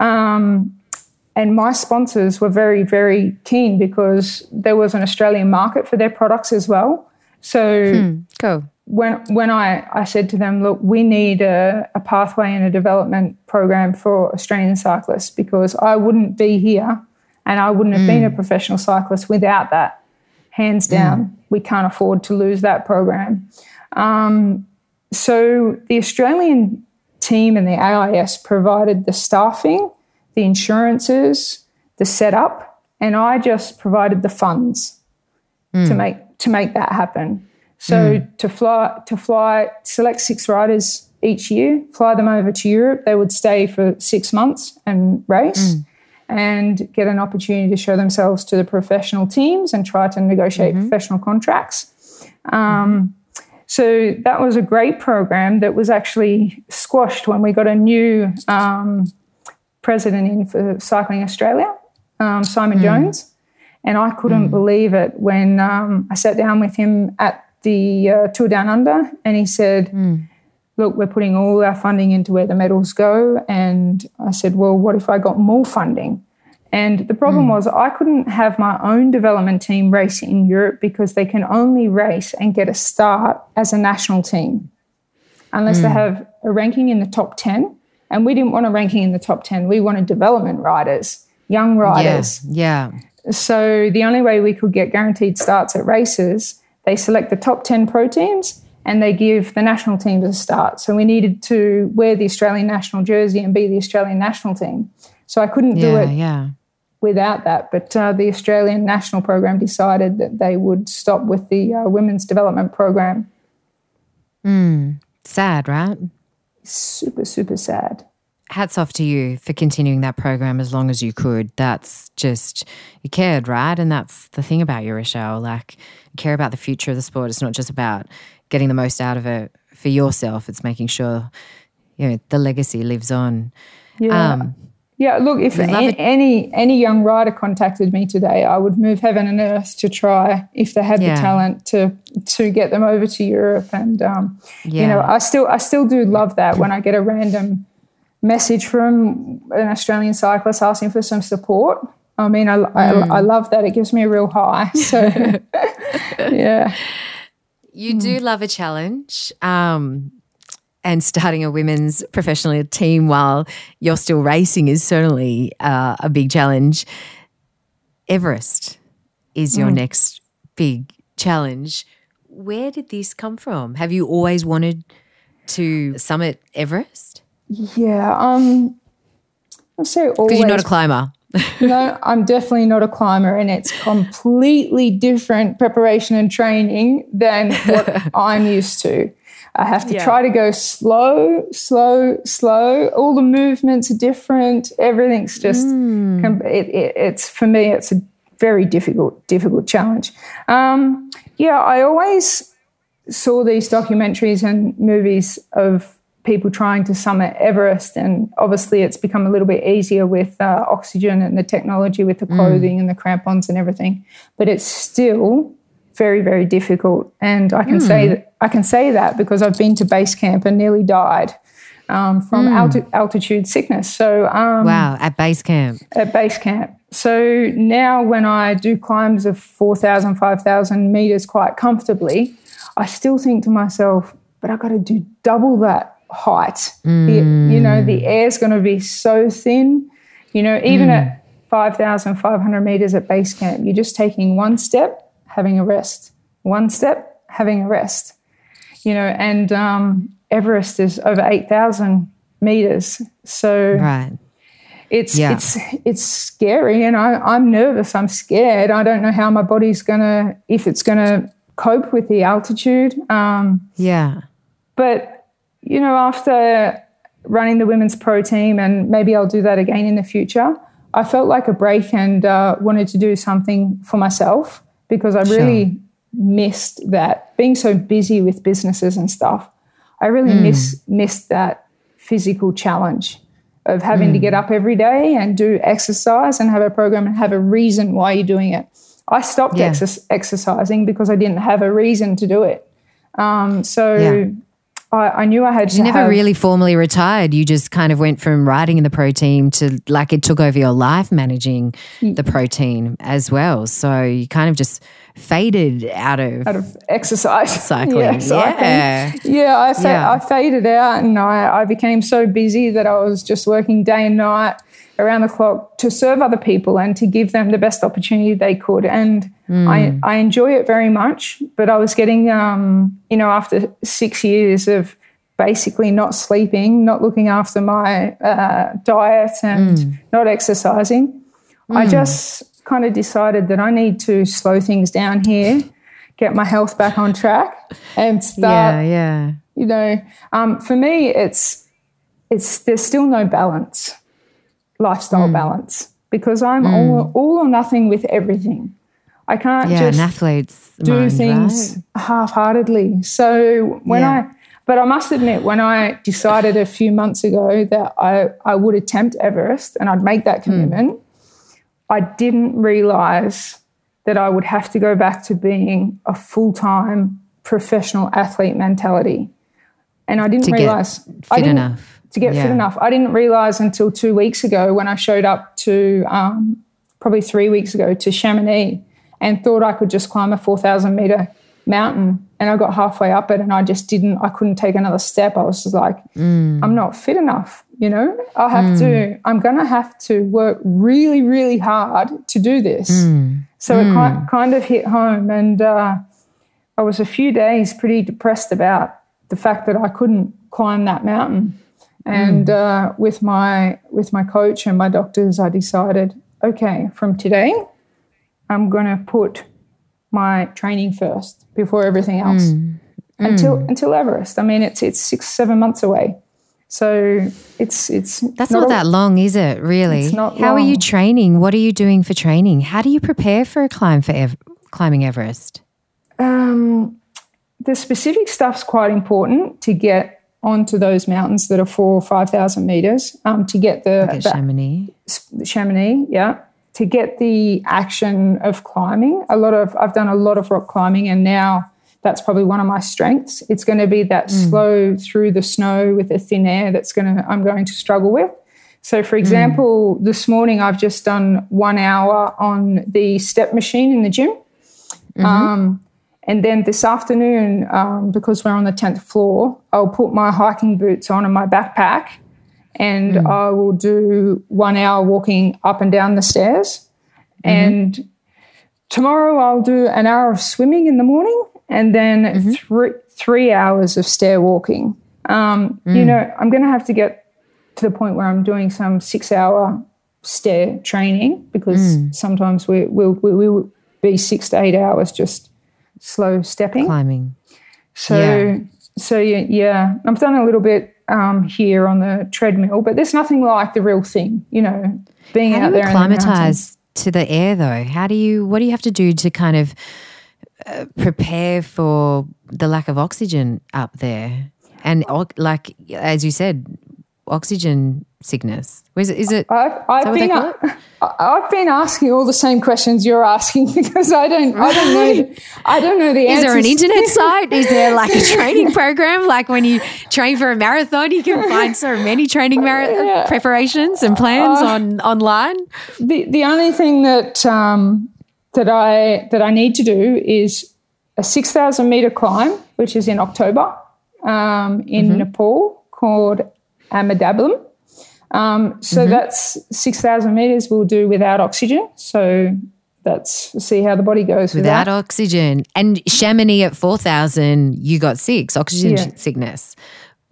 Um, and my sponsors were very, very keen because there was an Australian market for their products as well. So, hmm, cool when when I, I said to them, look, we need a, a pathway and a development program for Australian cyclists because I wouldn't be here and I wouldn't have mm. been a mm. professional cyclist without that. Hands down, mm. we can't afford to lose that program. Um, so the Australian team and the AIS provided the staffing, the insurances, the setup, and I just provided the funds mm. to make to make that happen. So mm. to fly to fly select six riders each year, fly them over to Europe. They would stay for six months and race. Mm. And get an opportunity to show themselves to the professional teams and try to negotiate mm-hmm. professional contracts. Um, so that was a great program that was actually squashed when we got a new um, president in for Cycling Australia, um, Simon mm. Jones. And I couldn't mm. believe it when um, I sat down with him at the uh, Tour Down Under, and he said, mm. "Look, we're putting all our funding into where the medals go." And I said, "Well, what if I got more funding?" And the problem mm. was I couldn't have my own development team race in Europe because they can only race and get a start as a national team unless mm. they hmm. have a ranking in the top 10. And we didn't want a ranking in the top 10. We wanted development riders, young riders. Yeah. yeah. So the only way we could get guaranteed starts at races they select the top 10 pro teams and they give the national teams a start. So we needed to wear the Australian national jersey and be the Australian national team. So I couldn't do it yeah. without that. But uh, the Australian national program decided that they would stop with the uh, women's development program. Mm, sad, right? Super, super sad hats off to you for continuing that program as long as you could. That's just, you cared, right? And that's the thing about you, Rochelle. Like, care about the future of the sport. It's not just about getting the most out of it for yourself, it's making sure, you know, the legacy lives on. Yeah. Um, Yeah, look, if any, any any young rider contacted me today, I would move heaven and earth to try if they had Yeah. the talent to to get them over to Europe. And um, you know, I still I still do love that when I get a random message from an Australian cyclist asking for some support. I mean, I, I, I love that. It gives me a real high. So, yeah. You do love a challenge. Um, and starting a women's professional team while you're still racing is certainly uh, a big challenge. Everest is your next big challenge. Where did this come from? Have you always wanted to summit Everest? Yeah. Um, say always. Because you're not a climber. no, I'm definitely not a climber, and it's completely different preparation and training than what I'm used to. I have to try to go slow, slow, slow. All the movements are different. Everything's just. com- It, it, it's for me. It's a very difficult, difficult challenge. Um, yeah, I always saw these documentaries and movies of people trying to summit Everest, and obviously it's become a little bit easier with uh, oxygen and the technology with the clothing and the crampons and everything. But it's still very, very difficult, and I can say that I can say that because I've been to base camp and nearly died um, from alti- altitude sickness. So um, Wow, at base camp. at base camp. So now when I do climbs of 4,000, 5,000 meters quite comfortably, I still think to myself, but I've got to do double that height. The- you know, the air's going to be so thin. You know, even at 5,500 meters at base camp, you're just taking one step, having a rest, one step, having a rest. You know, and um, Everest is over 8,000 meters. So Right. it's Yeah. it's it's scary and I, I'm nervous. I'm scared. I don't know how my body's gonna if it's gonna cope with the altitude. Um, Yeah. but you know, after running the women's pro team, and maybe I'll do that again in the future, I felt like a break and uh, wanted to do something for myself because I really missed that being so busy with businesses and stuff. I really miss missed that physical challenge of having to get up every day and do exercise and have a program and have a reason why you're doing it. I stopped Yeah. exer- exercising because I didn't have a reason to do it. Um, so Yeah. I, I knew I had You never have, really formally retired. You just kind of went from riding in the pro team to like it took over your life managing the pro team as well. So you kind of just faded out of, out of exercise. cycling. Yeah, cycling. Yeah. Yeah, I, fa- Yeah. I faded out and I, I became so busy that I was just working day and night around the clock to serve other people and to give them the best opportunity they could. And I, I enjoy it very much, but I was getting, um, you know, after six years of basically not sleeping, not looking after my uh, diet and not exercising, I just kind of decided that I need to slow things down here, get my health back on track, and start yeah, yeah. you know um, for me it's it's there's still no balance lifestyle mm. balance because i'm mm. all, all or nothing with everything i can't Yeah, just an athlete's do mind, things right? half-heartedly so when Yeah. i but i must admit when i decided a few months ago that i i would attempt everest and i'd make that mm. commitment i didn't realize that i would have to go back to being a full-time professional athlete mentality and i didn't To get realize I didn't- enough. to get Yeah. fit enough. I didn't realize until two weeks ago when I showed up to um, probably three weeks ago to Chamonix and thought I could just climb a 4,000 meter mountain. And I got halfway up it and I just didn't, I couldn't take another step. I was just like, mm. I'm not fit enough. You know, I have to, mm. I'm going to have to work really, really hard to do this. Mm. So it ki- kind of hit home. And uh, I was a few days pretty depressed about the fact that I couldn't climb that mountain. And uh, with my with my coach and my doctors, I decided, okay, from today, I'm going to put my training first before everything else until until Everest. I mean, it's it's six seven months away, so it's it's That's not, a- that long, is it? Really? It's not How are you training? What are you doing for training? How do you prepare for a climb for Ev- climbing Everest? Um, the specific stuff's quite important to get onto those mountains that are four or 5,000 meters um, to get the Like at Chamonix. Chamonix, yeah, to get the action of climbing. A lot of I've done a lot of rock climbing, and now that's probably one of my strengths. It's going to be that slow through the snow with the thin air that's going to I'm going to struggle with. So, for example, this morning I've just done one hour on the step machine in the gym. Um, and then this afternoon, um, because we're on the 10th floor, I'll put my hiking boots on and my backpack, and hmm. I will do one hour walking up and down the stairs. Mm-hmm. And tomorrow I'll do an hour of swimming in the morning, and then mm-hmm. three three hours of stair walking. Um, You hmm. know, I'm going to have to get to the point where I'm doing some six hour stair training because hmm. sometimes we will we, we will be six to eight hours just slow stepping. Climbing. So Yeah. so yeah, yeah, I've done a little bit um, here on the treadmill, but there's nothing like the real thing, you know, being How out do you there. in the mountains. acclimatize to the air though? How do you, what do you have to do to kind of uh, prepare for the lack of oxygen up there? And like, as you said, oxygen sickness. Is it, is it I've, I've they been I- I've been asking all the same questions you're asking because I don't I don't know the, I don't know the Is answers. there an internet site? Is there like a training program? Like when you train for a marathon, you can find so many training mara- preparations and plans on online. the the only thing that um, that I that I need to do is a six thousand meter climb, which is in October um, in Mm-hmm. Nepal, called Ama Dablam. Um, so Mm-hmm. that's six thousand meters. We'll do without oxygen. So that's we'll see how the body goes with Without that. oxygen. And Chamonix at 4,000, you got six, oxygen Yeah. sickness.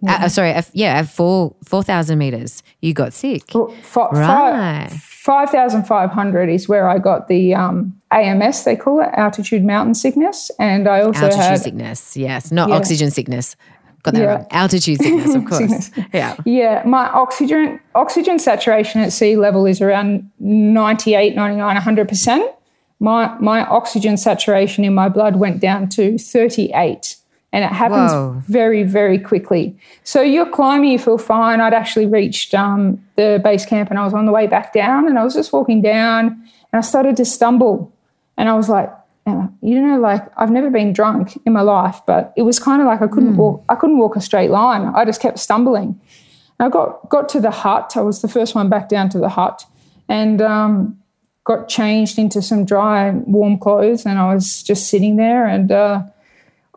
Uh, uh, sorry, uh, yeah, at four 4,000 meters, you got sick. Fi- Right. Five thousand five hundred is where I got the um, AMS. They call it altitude mountain sickness, and I also Altitude had sickness, yes, not Yeah. oxygen sickness. Got that Yeah. right. Altitude sickness, of course. Sickness. Yeah. Yeah, my oxygen oxygen saturation at sea level is around 98, 99, 100%. My my oxygen saturation in my blood went down to 38 and it happens Whoa. very very quickly. So you're climbing, you feel fine. I'd actually reached um, the base camp and I was on the way back down and I was just walking down and I started to stumble and I was like you know, like I've never been drunk in my life, but it was kind of like I couldn't walk. I couldn't walk a straight line. I just kept stumbling. I got got to the hut. I was the first one back down to the hut, and um, got changed into some dry, warm clothes. And I was just sitting there, and uh,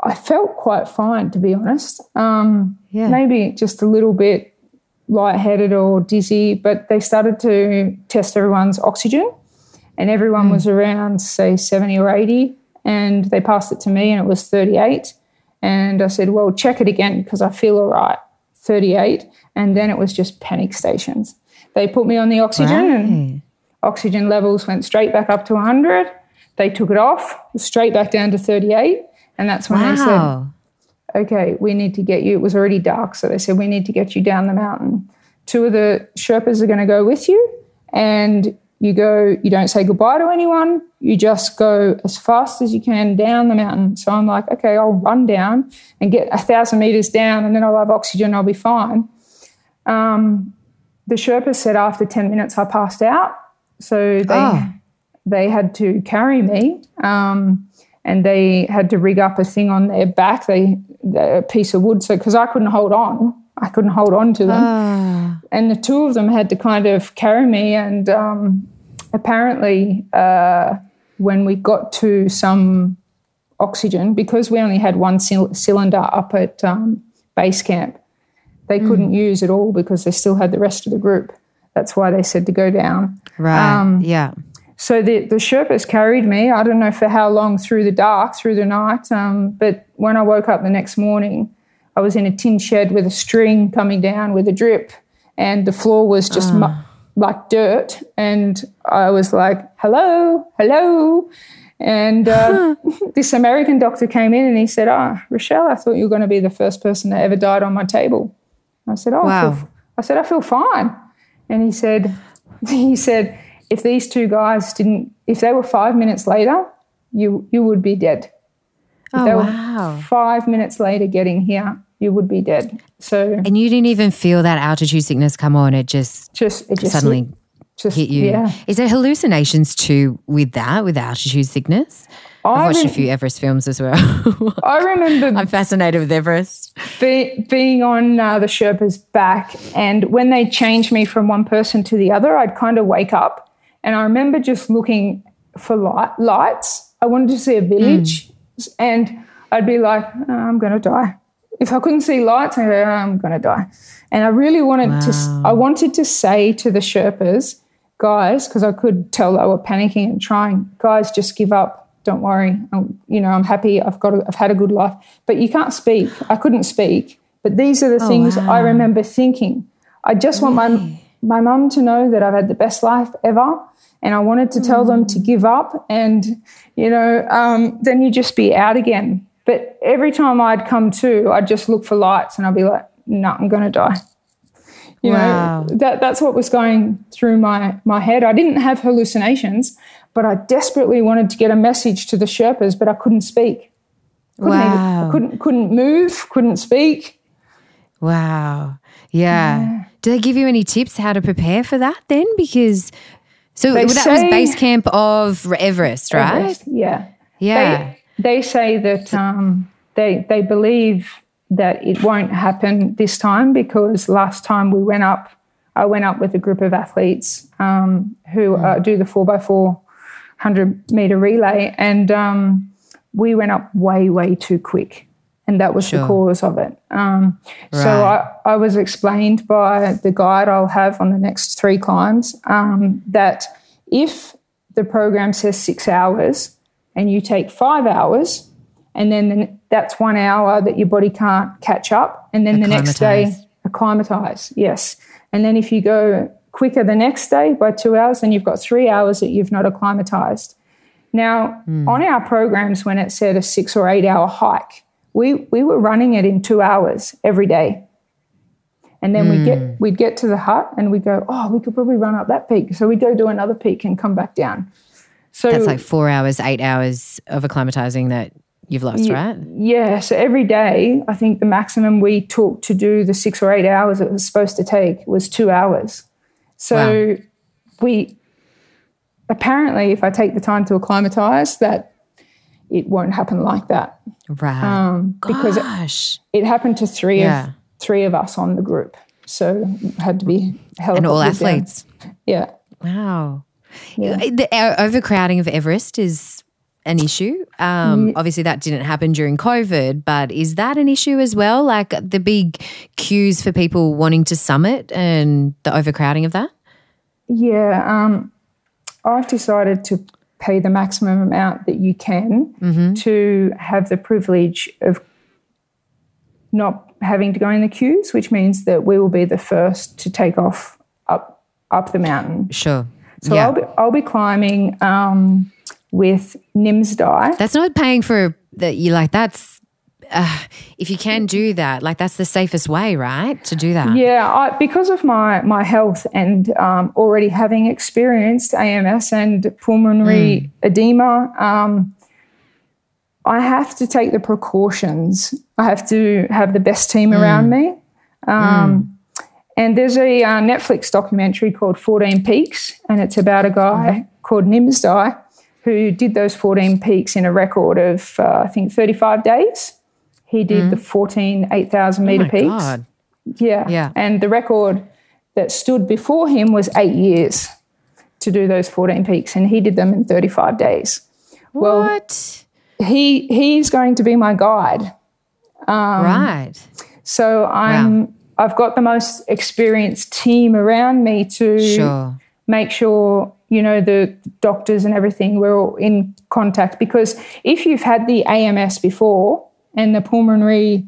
I felt quite fine, to be honest. Um, Yeah. Maybe just a little bit lightheaded or dizzy, but they started to test everyone's oxygen, and everyone hmm. was around, say, 70 or 80. And they passed it to me, and it was 38. And I said, Well, check it again because I feel all right. 38. And then it was just panic stations. They put me on the oxygen, and oxygen levels went straight back up to 100. They took it off, straight back down to 38. And that's when they said, okay, we need to get you. It was already dark, so they said we need to get you down the mountain. Two of the Sherpas are going to go with you, and you go. You don't say goodbye to anyone. You just go as fast as you can down the mountain. So I'm like, okay, I'll run down and get a thousand meters down, and then I'll have oxygen. I'll be fine. Um, the Sherpa said after ten minutes I passed out, so they Oh. they had to carry me. Um, and they had to rig up a thing on their back, they a piece of wood, so because I couldn't hold on, I couldn't hold on to them, Ah. and the two of them had to kind of carry me. And um, apparently, uh, when we got to some oxygen, because we only had one cyl- cylinder up at um, base camp, they couldn't use it all because they still had the rest of the group. That's why they said to go down. Right. Um, yeah. So the, the Sherpas carried me, I don't know for how long through the dark, through the night. Um, but when I woke up the next morning, I was in a tin shed with a string coming down with a drip, and the floor was just mu- like dirt. And I was like, hello, hello. And uh, this American doctor came in and he said, Ah, Rochelle, I thought you were going to be the first person that ever died on my table. I said, Oh, I, Wow. I said, I feel fine. And he said, he said, if these two guys didn't, if they were five minutes later, you you would be dead. If Oh, they wow. were five minutes later getting here, you would be dead. So And you didn't even feel that altitude sickness come on. It just just it just suddenly just hit you. Yeah. Is there hallucinations too with that, with altitude sickness? I've I, watched a few Everest films as well. I remember I'm fascinated with Everest. be, being on uh, the Sherpa's back, and when they changed me from one person to the other, I'd kind of wake up, and I remember just looking for light, lights. I wanted to see a village, and I'd be like, "Oh, I'm going to die. If I couldn't see lights, I'd go, "Oh, I'm going to die. And I really wanted to, I wanted to say to the Sherpas, guys, because I could tell they were panicking and trying, guys, just give up. Don't worry. I'm, you know, I'm happy. I've got. A, I've had a good life. But you can't speak. I couldn't speak. But these are the things I remember thinking. I just want my my mum to know that I've had the best life ever, and I wanted to tell them to give up. And you know, um, then you just be out again. But every time I'd come to, I'd just look for lights, and I'd be like, "No, I'm going to die." You Wow. know, that that's what was going through my my head. I didn't have hallucinations, but I desperately wanted to get a message to the Sherpas, but I couldn't speak. Couldn't Wow. I couldn't couldn't move, couldn't speak. Wow. Yeah. Do they give you any tips how to prepare for that then? Because so They that was base camp of Everest, right? Everest, Yeah. Yeah. They, they say that um, they they believe that it won't happen this time because last time we went up, I went up with a group of athletes um, who uh, do the four x four hundred meter relay, and um, we went up way way too quick, and that was Sure. the cause of it. Um, So I, I was explained by the guide I'll have on the next three climbs um, that if the program says six hours and you take five hours, and then the, that's one hour that your body can't catch up, and then the next day Acclimatise. yes. And then if you go quicker the next day by two hours, then you've got three hours that you've not acclimatized. Now, hmm. on our programs, when it said a six or eight hour hike, we, we were running it in two hours every day. And then we'd get hmm. we'd get to the hut and we'd go, oh, we could probably run up that peak. So we'd go do another peak and come back down. So That's like four hours, eight hours of acclimatizing that you've lost, right? yeah, so every day, I think the maximum we took to do the six or eight hours it was supposed to take was two hours. So we apparently, if I take the time to acclimatize, that it won't happen like that Right. um, because it, it happened to three Yeah. of three of us on the group. So it had to be And all helicoptered down. athletes. Yeah. Wow. The overcrowding of Everest is an issue. Um, Obviously, that didn't happen during COVID, but is that an issue as well? Like the big queues for people wanting to summit and the overcrowding of that? Yeah, um, I've decided to pay the maximum amount that you can to have the privilege of not having to go in the queues, which means that we will be the first to take off up up the mountain. Sure. So yeah. I'll be I'll be climbing um, with Nimsdai. that's not paying for that. You like that's uh, if you can do that, like that's the safest way, right? To do that. Yeah, I, because of my my health and um, already having experienced AMS and pulmonary edema, um, I have to take the precautions. I have to have the best team around me. Um, And there's a uh, Netflix documentary called 14 Peaks, and it's about a guy called Nimsdai who did those 14 peaks in a record of, uh, I think, 35 days. He did the 14 8,000 meter Oh my peaks. God. Yeah. Yeah. And the record that stood before him was eight years to do those 14 peaks, and he did them in 35 days. Well, What? he he's going to be my guide. right. So I'm I've got the most experienced team around me to Sure. make sure you know the doctors and everything we're all in contact because if you've had the AMS before and the pulmonary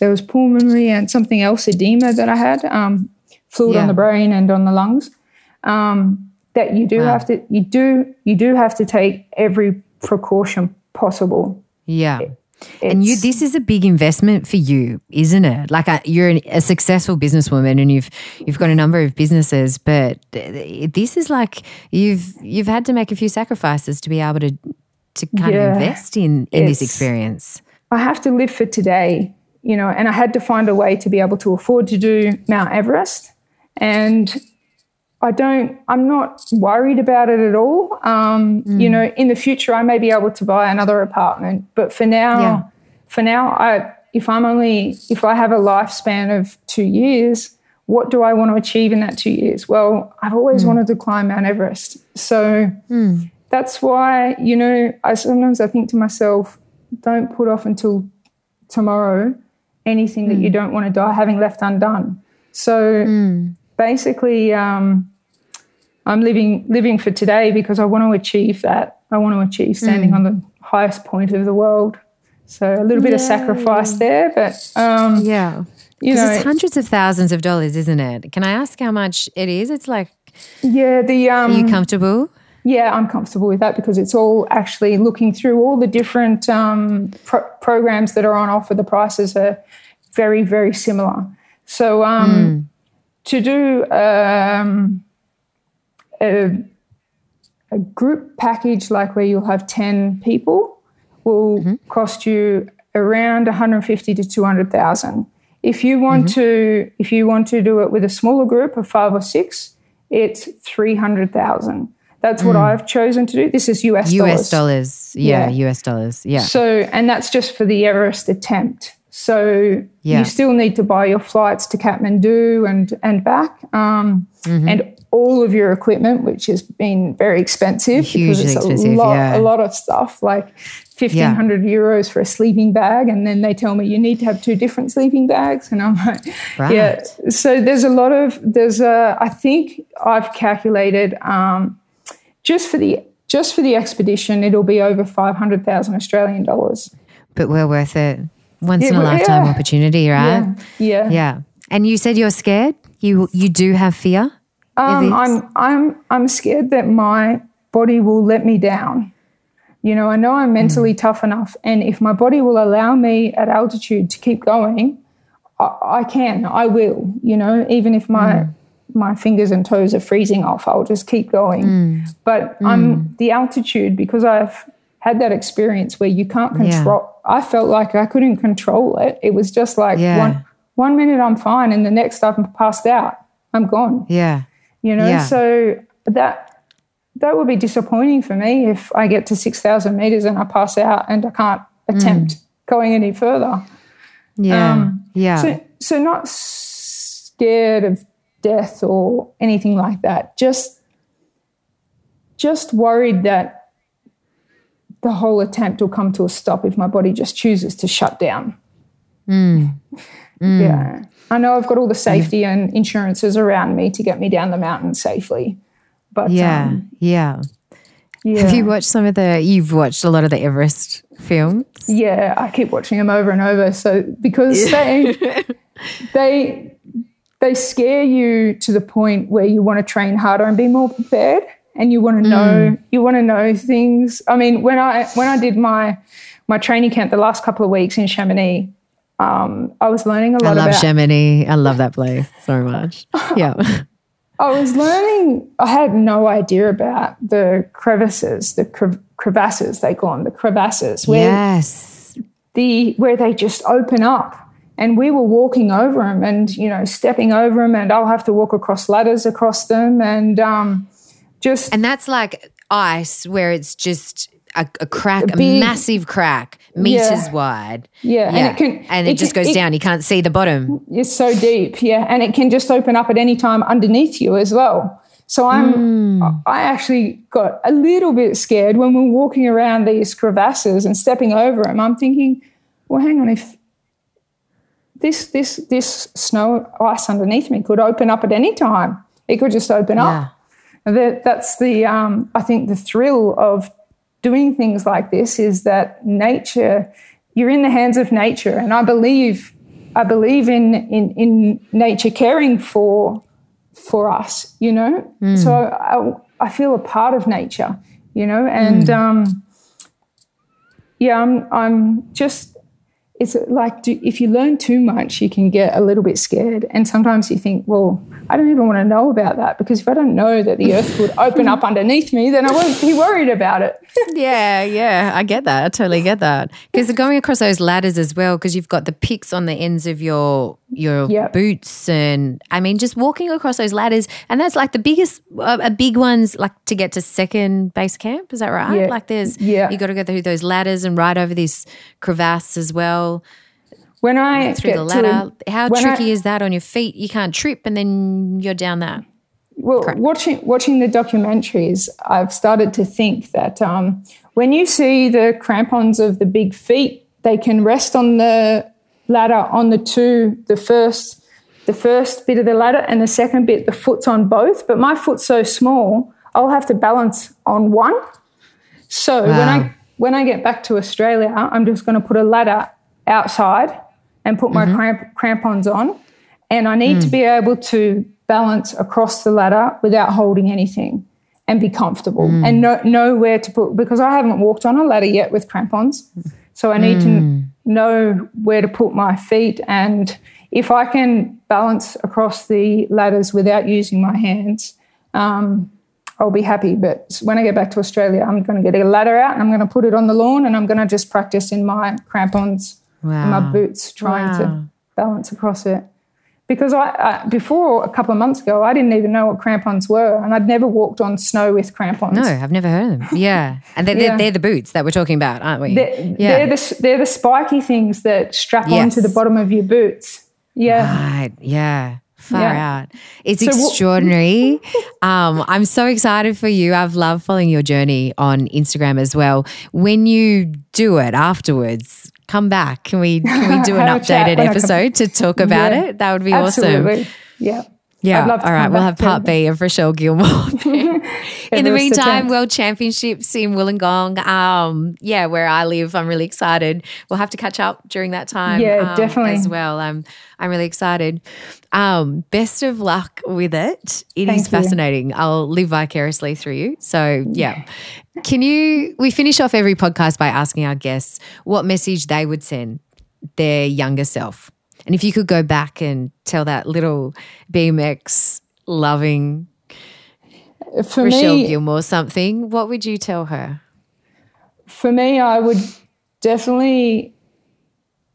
there was pulmonary and something else edema that I had um, fluid Yeah. on the brain and on the lungs um, that you do Wow. have to you do you do have to take every precaution possible Yeah. And you, this is a big investment for you, isn't it? Like a, you're an, a successful businesswoman, and you've you've got a number of businesses, but this is like you've you've had to make a few sacrifices to be able to to kind Yeah. of invest in in this experience. I have to live for today. you know, and I had to find a way to be able to afford to do Mount Everest. And I don't, I'm not worried about it at all. Um, mm. You know, in the future, I may be able to buy another apartment, but for now, yeah. for now, I, if I'm only, if I have a lifespan of two years, what do I want to achieve in that two years? Well, I've always mm. wanted to climb Mount Everest. So mm. that's why, you know, I sometimes I think to myself, don't put off until tomorrow anything that you hmm. don't want to die having left undone. So hmm. Basically, um, I'm living living for today because I want to achieve that. I want to achieve standing mm. on the highest point of the world. So a little bit of sacrifice there, but um, yeah, you know, it's hundreds of thousands of dollars, isn't it? Can I ask how much it is? It's like, yeah, the um, are you comfortable? Yeah, I'm comfortable with that because it's all actually looking through all the different um, pro- programs that are on offer. The prices are very, very similar. So um, mm. To do um, a, a, group package like where you'll have 10 people will mm-hmm. cost you around 150 to 200,000. If you want mm-hmm. to if you want to do it with a smaller group of 5 or 6, it's 300,000. That's what mm. I've chosen to do. This is US dollars. US dollars. Yeah, yeah, US dollars. Yeah. So, and that's just for the Everest attempt. So yeah. you still need to buy your flights to Kathmandu and and back, um, mm-hmm. and all of your equipment, which has been very expensive Hugely because it's a lot yeah. a lot of stuff like fifteen hundred yeah. euros for a sleeping bag, and then they tell me you need to have two different sleeping bags, and I'm like, right. yeah. So there's a lot of there's a I think I've calculated um, just for the just for the expedition, it'll be over five hundred thousand Australian dollars. But we're worth it once in a lifetime yeah. opportunity, right? Yeah. yeah. Yeah. And you said you're scared? You you do have fear? Um, I'm I'm I'm scared that my body will let me down. You know, I know I'm mentally mm. tough enough, and if my body will allow me at altitude to keep going, I, I can, I will. You know, even if my mm. my fingers and toes are freezing off, I'll just keep going. Mm. But I'm mm. the altitude because I've had that experience where you can't control. Yeah. I felt like I couldn't control it. It was just like yeah. one one minute I'm fine, and the next I'm passed out. I'm gone. Yeah, you know. Yeah. So that that would be disappointing for me if I get to six thousand meters and I pass out and I can't attempt mm. going any further. Yeah, um, yeah. So, so not scared of death or anything like that. Just just worried that the whole attempt will come to a stop if my body just chooses to shut down. Mm. Mm. Yeah. I know I've got all the safety and insurances around me to get me down the mountain safely. But yeah, um, yeah. Yeah. Have you watched some of the? You've watched a lot of the Everest films. Yeah, I keep watching them over and over. So because they they they scare you to the point where you want to train harder and be more prepared and you want to know mm. you want to know things. I mean, when I when I did my my training camp the last couple of weeks in Chamonix, um, I was learning a lot. I love about, Chamonix. I love that place so much. Yeah. I was learning. I had no idea about the crevices, the crevasses they call them, the crevasses. Where yes. The where they just open up, and we were walking over them, and you know, stepping over them, and I'll have to walk across ladders across them, and um, just and that's like ice where it's just a, a crack, a, big, a, massive crack, meters yeah. wide. Yeah. yeah. and it can and it, it just can, goes it, down. You can't see the bottom. It's so deep, yeah, and it can just open up at any time underneath you as well. So I'm mm. I actually got a little bit scared when we're walking around these crevasses and stepping over them. I'm thinking, well, hang on, if this this this snow ice underneath me could open up at any time, it could just open yeah. up. That, that's the, um, I think, the thrill of doing things like this is that nature, you're in the hands of nature. And I believe, I believe in, in, in nature caring for, for us, you know? Mm. So I, I feel a part of nature, you know? And, mm. um, yeah, I'm, I'm just, it's like do, if you learn too much, you can get a little bit scared. And sometimes you think, well, I don't even want to know about that because if I don't know that the earth would open up underneath me, then I won't be worried about it. yeah, yeah, I get that. I totally get that. Because going across those ladders as well, because you've got the picks on the ends of your your yep. boots, and I mean, just walking across those ladders, and that's like the biggest, uh, a big ones, like to get to second base camp. Is that right? Yeah. Like there's, yeah, you got to go through those ladders and ride over this crevasse as well. When I through the ladder, how tricky I, is that on your feet? You can't trip, and then you're down that. Well, watching watching the documentaries, I've started to think that um, when you see the crampons of the big feet, they can rest on the ladder on the two, the first, the first bit of the ladder, and the second bit, the foot's on both. But my foot's so small, I'll have to balance on one. So wow. when I when I get back to Australia, I'm just going to put a ladder outside and put my mm-hmm. cramp, crampons on. And I need mm. to be able to balance across the ladder without holding anything and be comfortable mm. and know, know where to put, because I haven't walked on a ladder yet with crampons. So I need mm. to know where to put my feet. And if I can balance across the ladders without using my hands, um, I'll be happy. But when I get back to Australia, I'm going to get a ladder out and I'm going to put it on the lawn and I'm going to just practice in my crampons wow. my boots trying wow. to balance across it. Because I, I, before a couple of months ago, I didn't even know what crampons were, and I'd never walked on snow with crampons. No, I've never heard of them. Yeah, and they're, yeah. they're, they're, the boots that we're talking about, aren't we? They're, yeah. they're the they're the spiky things that strap yes. onto the bottom of your boots. Yeah, right. Yeah. Far yeah. out. It's so extraordinary. um, I'm so excited for you. I've loved following your journey on Instagram as well. When you do it afterwards, come back. Can we can we do an updated episode to talk about yeah, it? That would be absolutely. awesome. Yeah. Yeah. All right. We'll have part B of Rochelle Gilmore. in the meantime, World Championships in Wollongong. Um, yeah, where I live. I'm really excited. We'll have to catch up during that time. Yeah, um, definitely. As well. I'm I'm really excited. Um, best of luck with it. It Thank is fascinating. You. I'll live vicariously through you. So yeah. Can you we finish off every podcast by asking our guests what message they would send their younger self? And if you could go back and tell that little BMX loving for Rochelle me, Gilmore something, what would you tell her? For me, I would definitely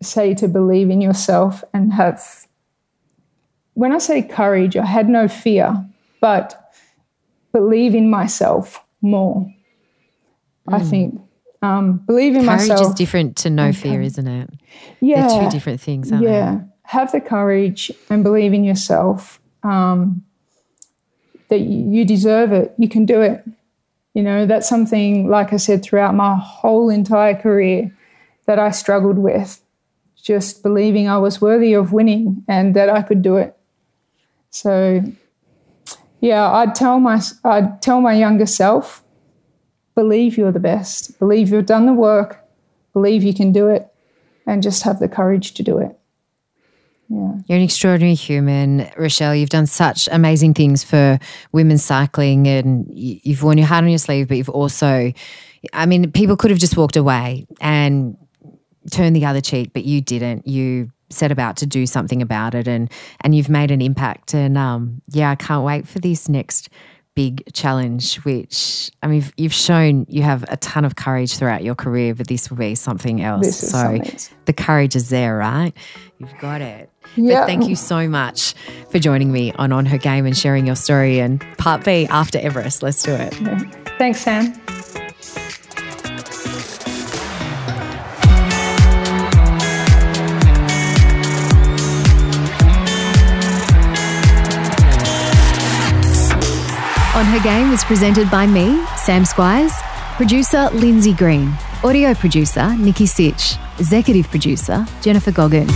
say to believe in yourself and have, when I say courage, I had no fear, but believe in myself more. Mm. I think um, believe in courage myself. Courage is different to no fear, isn't it? Yeah, they're two different things. yeah, they? have the courage and believe in yourself. Um, that you deserve it. You can do it. You know, that's something, like I said, throughout my whole entire career that I struggled with. Just believing I was worthy of winning and that I could do it. So, yeah, I'd tell my I'd tell my younger self believe you're the best, believe you've done the work, believe you can do it, and just have the courage to do it. Yeah. You're an extraordinary human, Rochelle. You've done such amazing things for women's cycling, and you've worn your heart on your sleeve, but you've also, I mean, people could have just walked away and turned the other cheek, but you didn't. You set about to do something about it, and and you've made an impact. And um, yeah, I can't wait for this next big challenge, which I mean, you've shown you have a ton of courage throughout your career, but this will be something else. so something. the courage is there, right? You've got it. Yeah. But thank you so much for joining me on On Her Game and sharing your story. And part B after Everest. Let's do it. Yeah. Thanks, Sam. Her Game was presented by me, Sam Squiers, producer Lindsay Green, audio producer Nikki Sitch, executive producer Jennifer Goggin.